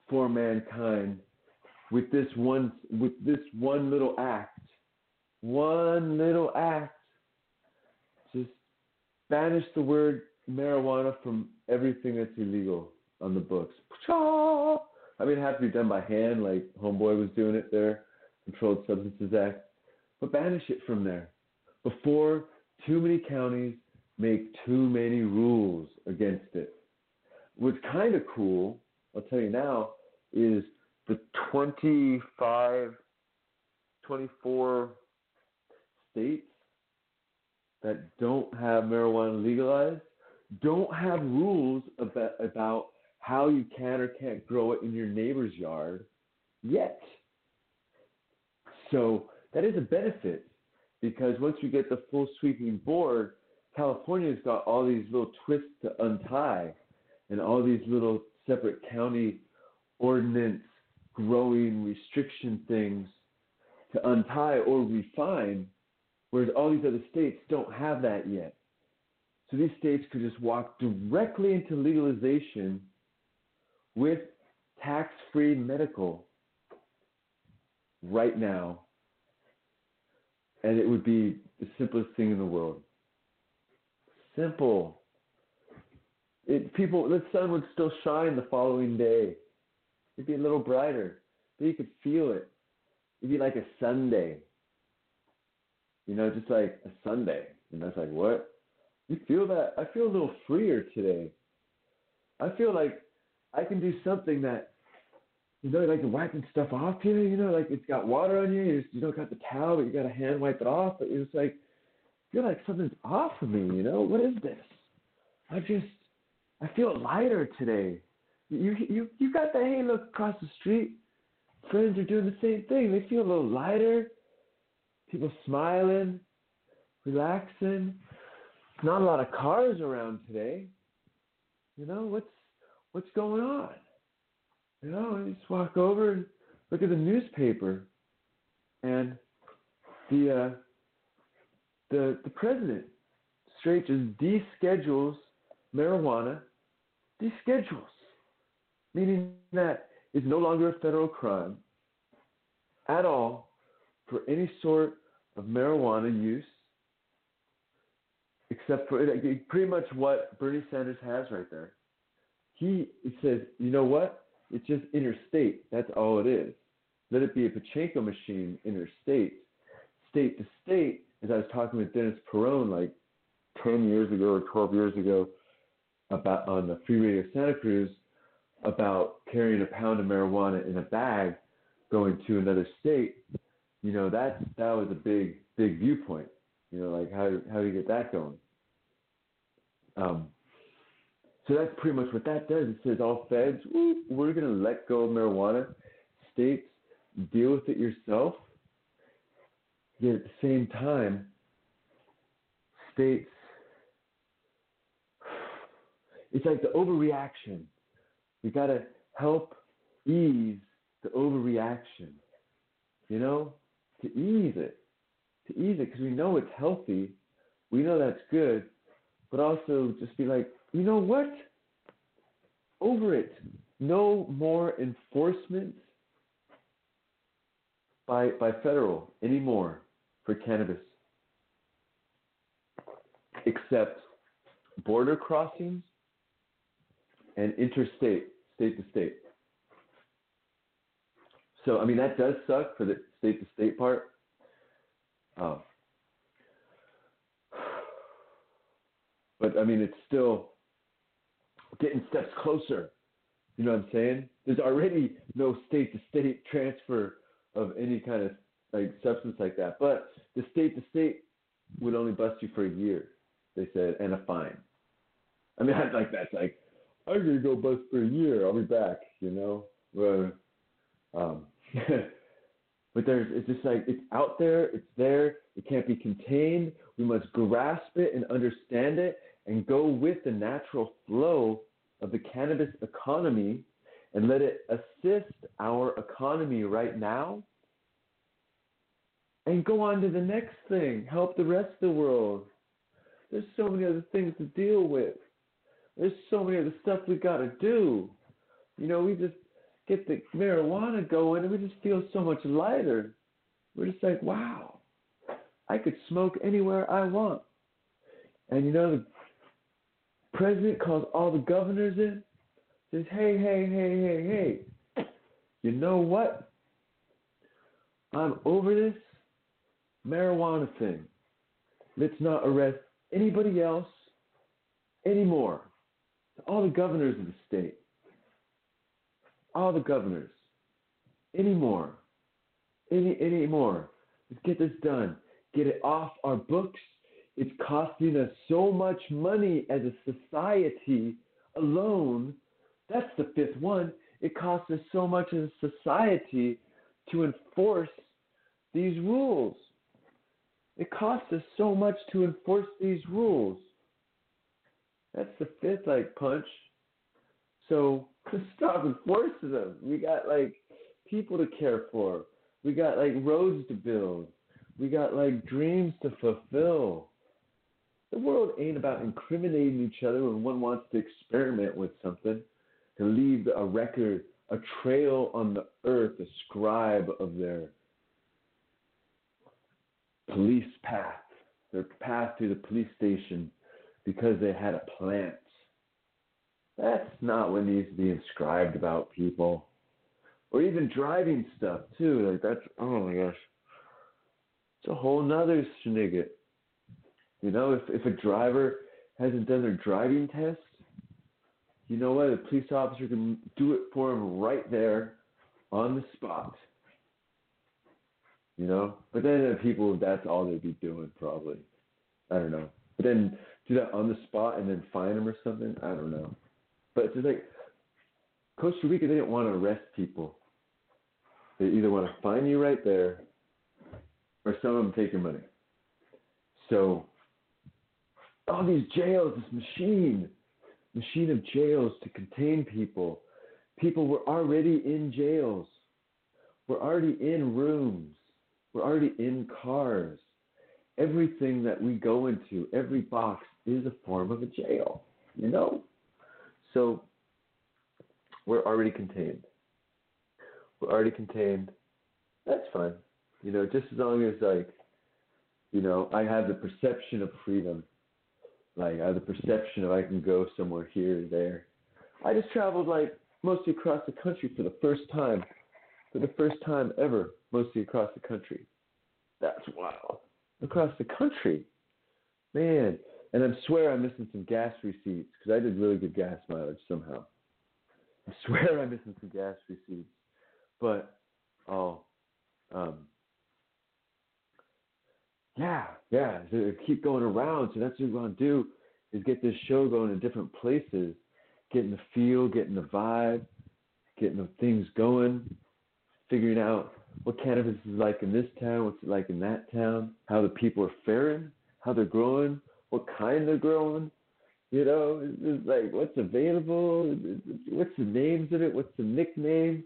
for mankind with this one with this one little act. One little act. Just banish the word marijuana from everything that's illegal on the books. I mean, it has to be done by hand, like Homeboy was doing it there, Controlled Substances Act. But banish it from there before too many counties make too many rules against it. What's kind of cool, I'll tell you now, is the 25, 24 states that don't have marijuana legalized don't have rules about, about how you can or can't grow it in your neighbor's yard yet. So that is a benefit because once you get the full sweeping board, California's got all these little twists to untie and all these little separate county ordinance growing restriction things to untie or refine, whereas all these other states don't have that yet. So these states could just walk directly into legalization with tax free medical right now. And it would be the simplest thing in the world. Simple. It, people, the sun would still shine the following day. It'd be a little brighter, but you could feel it. It'd be like a Sunday. You know, just like a Sunday. And that's like, what? You feel that? I feel a little freer today. I feel like I can do something that, you know, like wiping stuff off here, you know, like it's got water on you, you, you don't got the towel, but you got to hand wipe it off. But it's like, feel like something's off of me, you know? What is this? I just, I feel lighter today. You you you got that? Look across the street. Friends are doing the same thing. They feel a little lighter. People smiling, relaxing. Not a lot of cars around today. You know what's what's going on? You know, you just walk over and look at the newspaper, and the uh, the the president straight just deschedules marijuana, deschedules, meaning that it's no longer a federal crime at all for any sort of marijuana use, except for pretty much what Bernie Sanders has right there. He, says, you know what? It's just interstate. That's all it is. Let it be a pachinko machine interstate. State to state, as I was talking with Dennis Peron like 10 years ago or 12 years ago about on the Free of Santa Cruz about carrying a pound of marijuana in a bag going to another state, you know, that that was a big, big viewpoint. You know, like how how do you get that going? Um, so that's pretty much what that does. It says all feds, we're going to let go of marijuana. States, deal with it yourself. Yet at the same time, states, it's like the overreaction. We got to help ease the overreaction, you know, to ease it, to ease it, because we know it's healthy. We know that's good, but also just be like, you know what? Over it. No more enforcement by by federal anymore for cannabis, except border crossings and interstate, state to state. So I mean that does suck for the state to state part. Uh, but I mean it's still getting steps closer. You know what I'm saying? There's already no state to state transfer of any kind of like substance like that. But the state to state would only bust you for a year, they said, and a fine. I mean, I'd like that's like, I'm gonna go bust for a year. I'll be back. You know, but um, but there's it's just like it's out there. It's there. It can't be contained. We must grasp it and understand it and go with the natural flow of the cannabis economy and let it assist our economy right now and go on to the next thing. Help the rest of the world. There's so many other things to deal with. There's so many of the stuff we got to do. You know, we just get the marijuana going and we just feel so much lighter. We're just like, wow, I could smoke anywhere I want. And you know, the president calls all the governors in, says, hey, hey, hey, hey, hey, you know what? I'm over this marijuana thing. Let's not arrest anybody else anymore. All the governors of the state, all the governors, anymore, any anymore. Let's get this done. Get it off our books it's costing us so much money as a society alone. That's the fifth one. It costs us so much as a society to enforce these rules. It costs us so much to enforce these rules. That's the fifth like punch. So stop enforcing them. We got like people to care for. We got like roads to build. We got like dreams to fulfill. The world ain't about incriminating each other when one wants to experiment with something, to leave a record, a trail on the earth, a scribe of their police path, their path to the police station because they had a plant. That's not what needs to be inscribed about people. Or even driving stuff too. Like that's oh my gosh. It's a whole nother shenanigans. You know, if, if a driver hasn't done their driving test, you know what? A police officer can do it for him right there on the spot. You know? But then the people, that's all they'd be doing probably. I don't know. But then do that on the spot and then fine them or something? I don't know. But it's just like Costa Rica, they didn't want to arrest people. They either want to fine you right there, or some of them take your money. So all these jails, this machine, machine of jails to contain people. People were already in jails. We're already in rooms. We're already in cars. Everything that we go into, every box is a form of a jail, you know? So we're already contained. We're already contained. That's fine. You know, just as long as like, you know, I have the perception of freedom. Like I have the perception of I can go somewhere here or there. I just traveled like mostly across the country for the first time. For the first time ever, mostly across the country. That's wild. Across the country. Man. And I swear I'm missing some gas receipts because I did really good gas mileage somehow. I swear I'm missing some gas receipts. But, oh, um, yeah, yeah. So keep going around. So that's what we want to do is get this show going in different places, getting the feel, getting the vibe, getting the things going, figuring out what cannabis is like in this town, what's it like in that town, how the people are faring, how they're growing, what kind they're growing. You know, it's like what's available, what's the names of it, what's the nickname,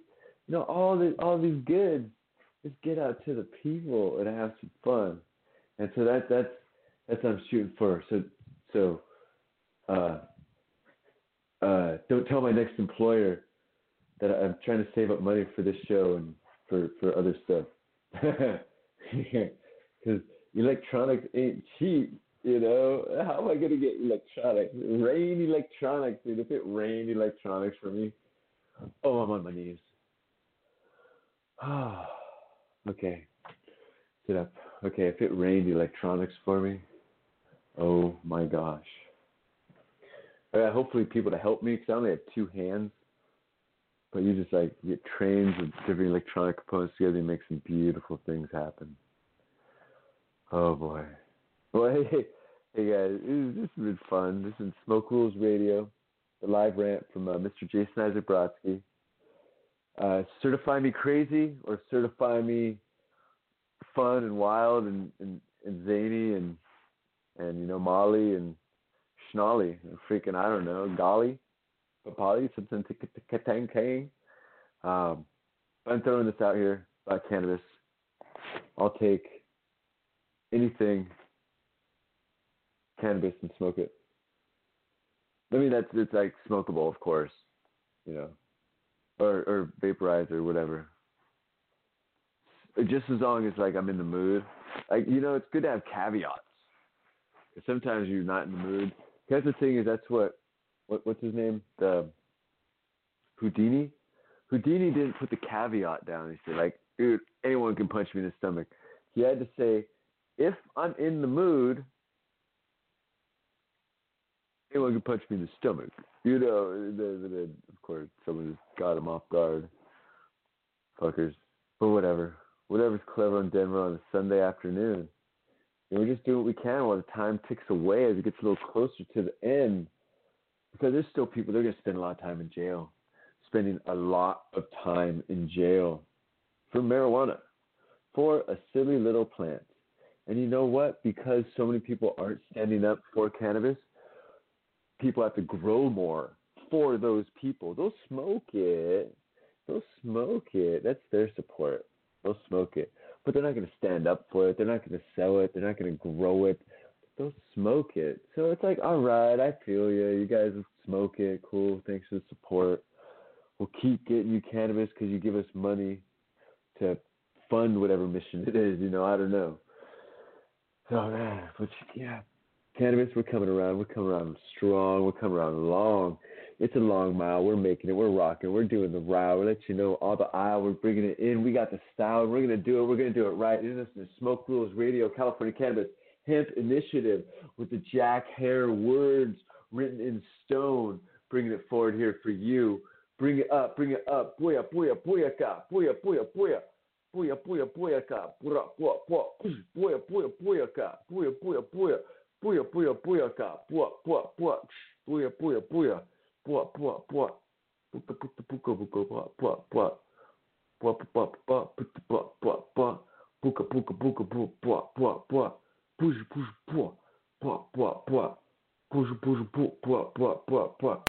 you know, all the all these goods. Just get out to the people and have some fun and so that that's that's what I'm shooting for. So so uh, uh, don't tell my next employer that I'm trying to save up money for this show and for for other stuff. Because electronics ain't cheap, you know. How am I gonna get electronics? Rain electronics, dude. If it rained electronics for me, oh, I'm on my knees. Ah, okay, sit up. Okay, if it rained electronics for me, oh my gosh. Uh, hopefully, people to help me because I only have two hands. But you just like get trains of different electronic components together and make some beautiful things happen. Oh boy. Well, hey, hey guys, this has been fun. This is Smoke Rules Radio, the live rant from uh, Mr. Jason Isaac Brodsky. Uh, certify me crazy or certify me fun and wild and, and, and zany and and you know Molly and Schnolly and freaking I don't know Golly, Papali something Katang Kang. Um, I'm throwing this out here about cannabis. I'll take anything cannabis and smoke it. I mean that's it's like smokable, of course, you know, or or vaporize or whatever just as long as like I'm in the mood. Like you know, it's good to have caveats. Sometimes you're not in the mood. Because the thing is, that's what what what's his name? The Houdini. Houdini didn't put the caveat down. He said like, dude, anyone can punch me in the stomach. He had to say, if I'm in the mood, anyone can punch me in the stomach. You know, of course, someone just got him off guard. Fuckers. But whatever whatever's clever in Denver on a Sunday afternoon. And we're just doing what we can while the time ticks away as it gets a little closer to the end. Because there's still people, they're going to spend a lot of time in jail, spending a lot of time in jail for marijuana, for a silly little plant. And you know what? Because so many people aren't standing up for cannabis, people have to grow more for those people. They'll smoke it. They'll smoke it. That's their support. They'll smoke it, but they're not going to stand up for it. They're not going to sell it. They're not going to grow it. They'll smoke it. So it's like, all right, I feel you. You guys smoke it. Cool. Thanks for the support. We'll keep getting you cannabis because you give us money to fund whatever mission it is. You know, I don't know. So man, but yeah, cannabis, we're coming around. We're coming around strong. We're coming around long. It's a long mile. We're making it. We're rocking. We're doing the route. We'll let you know all the aisle. We're bringing it in. We got the style. We're to do it. We're to do it right. This is Smoke Rules Radio, California Cannabis Hemp Initiative with the Jack Herer words written in stone, bringing it forward here for you. Bring it up. Bring it up. Booyah, booyah, booyah, booyah, booyah, booyah. Booyah, booyah, booyah, booyah, booyah, booyah, booyah, booyah, booyah, booyah, booyah, booyah, booyah, booyah, booyah, booyah, booyah, booyah, booyah, booyah, booyah. pua pua pua puka puka puka pua pua pua pua pua pua pua pua pua puka puka puka pua pua pua pua push push pua pua pua pua push push pua pua pua pua pua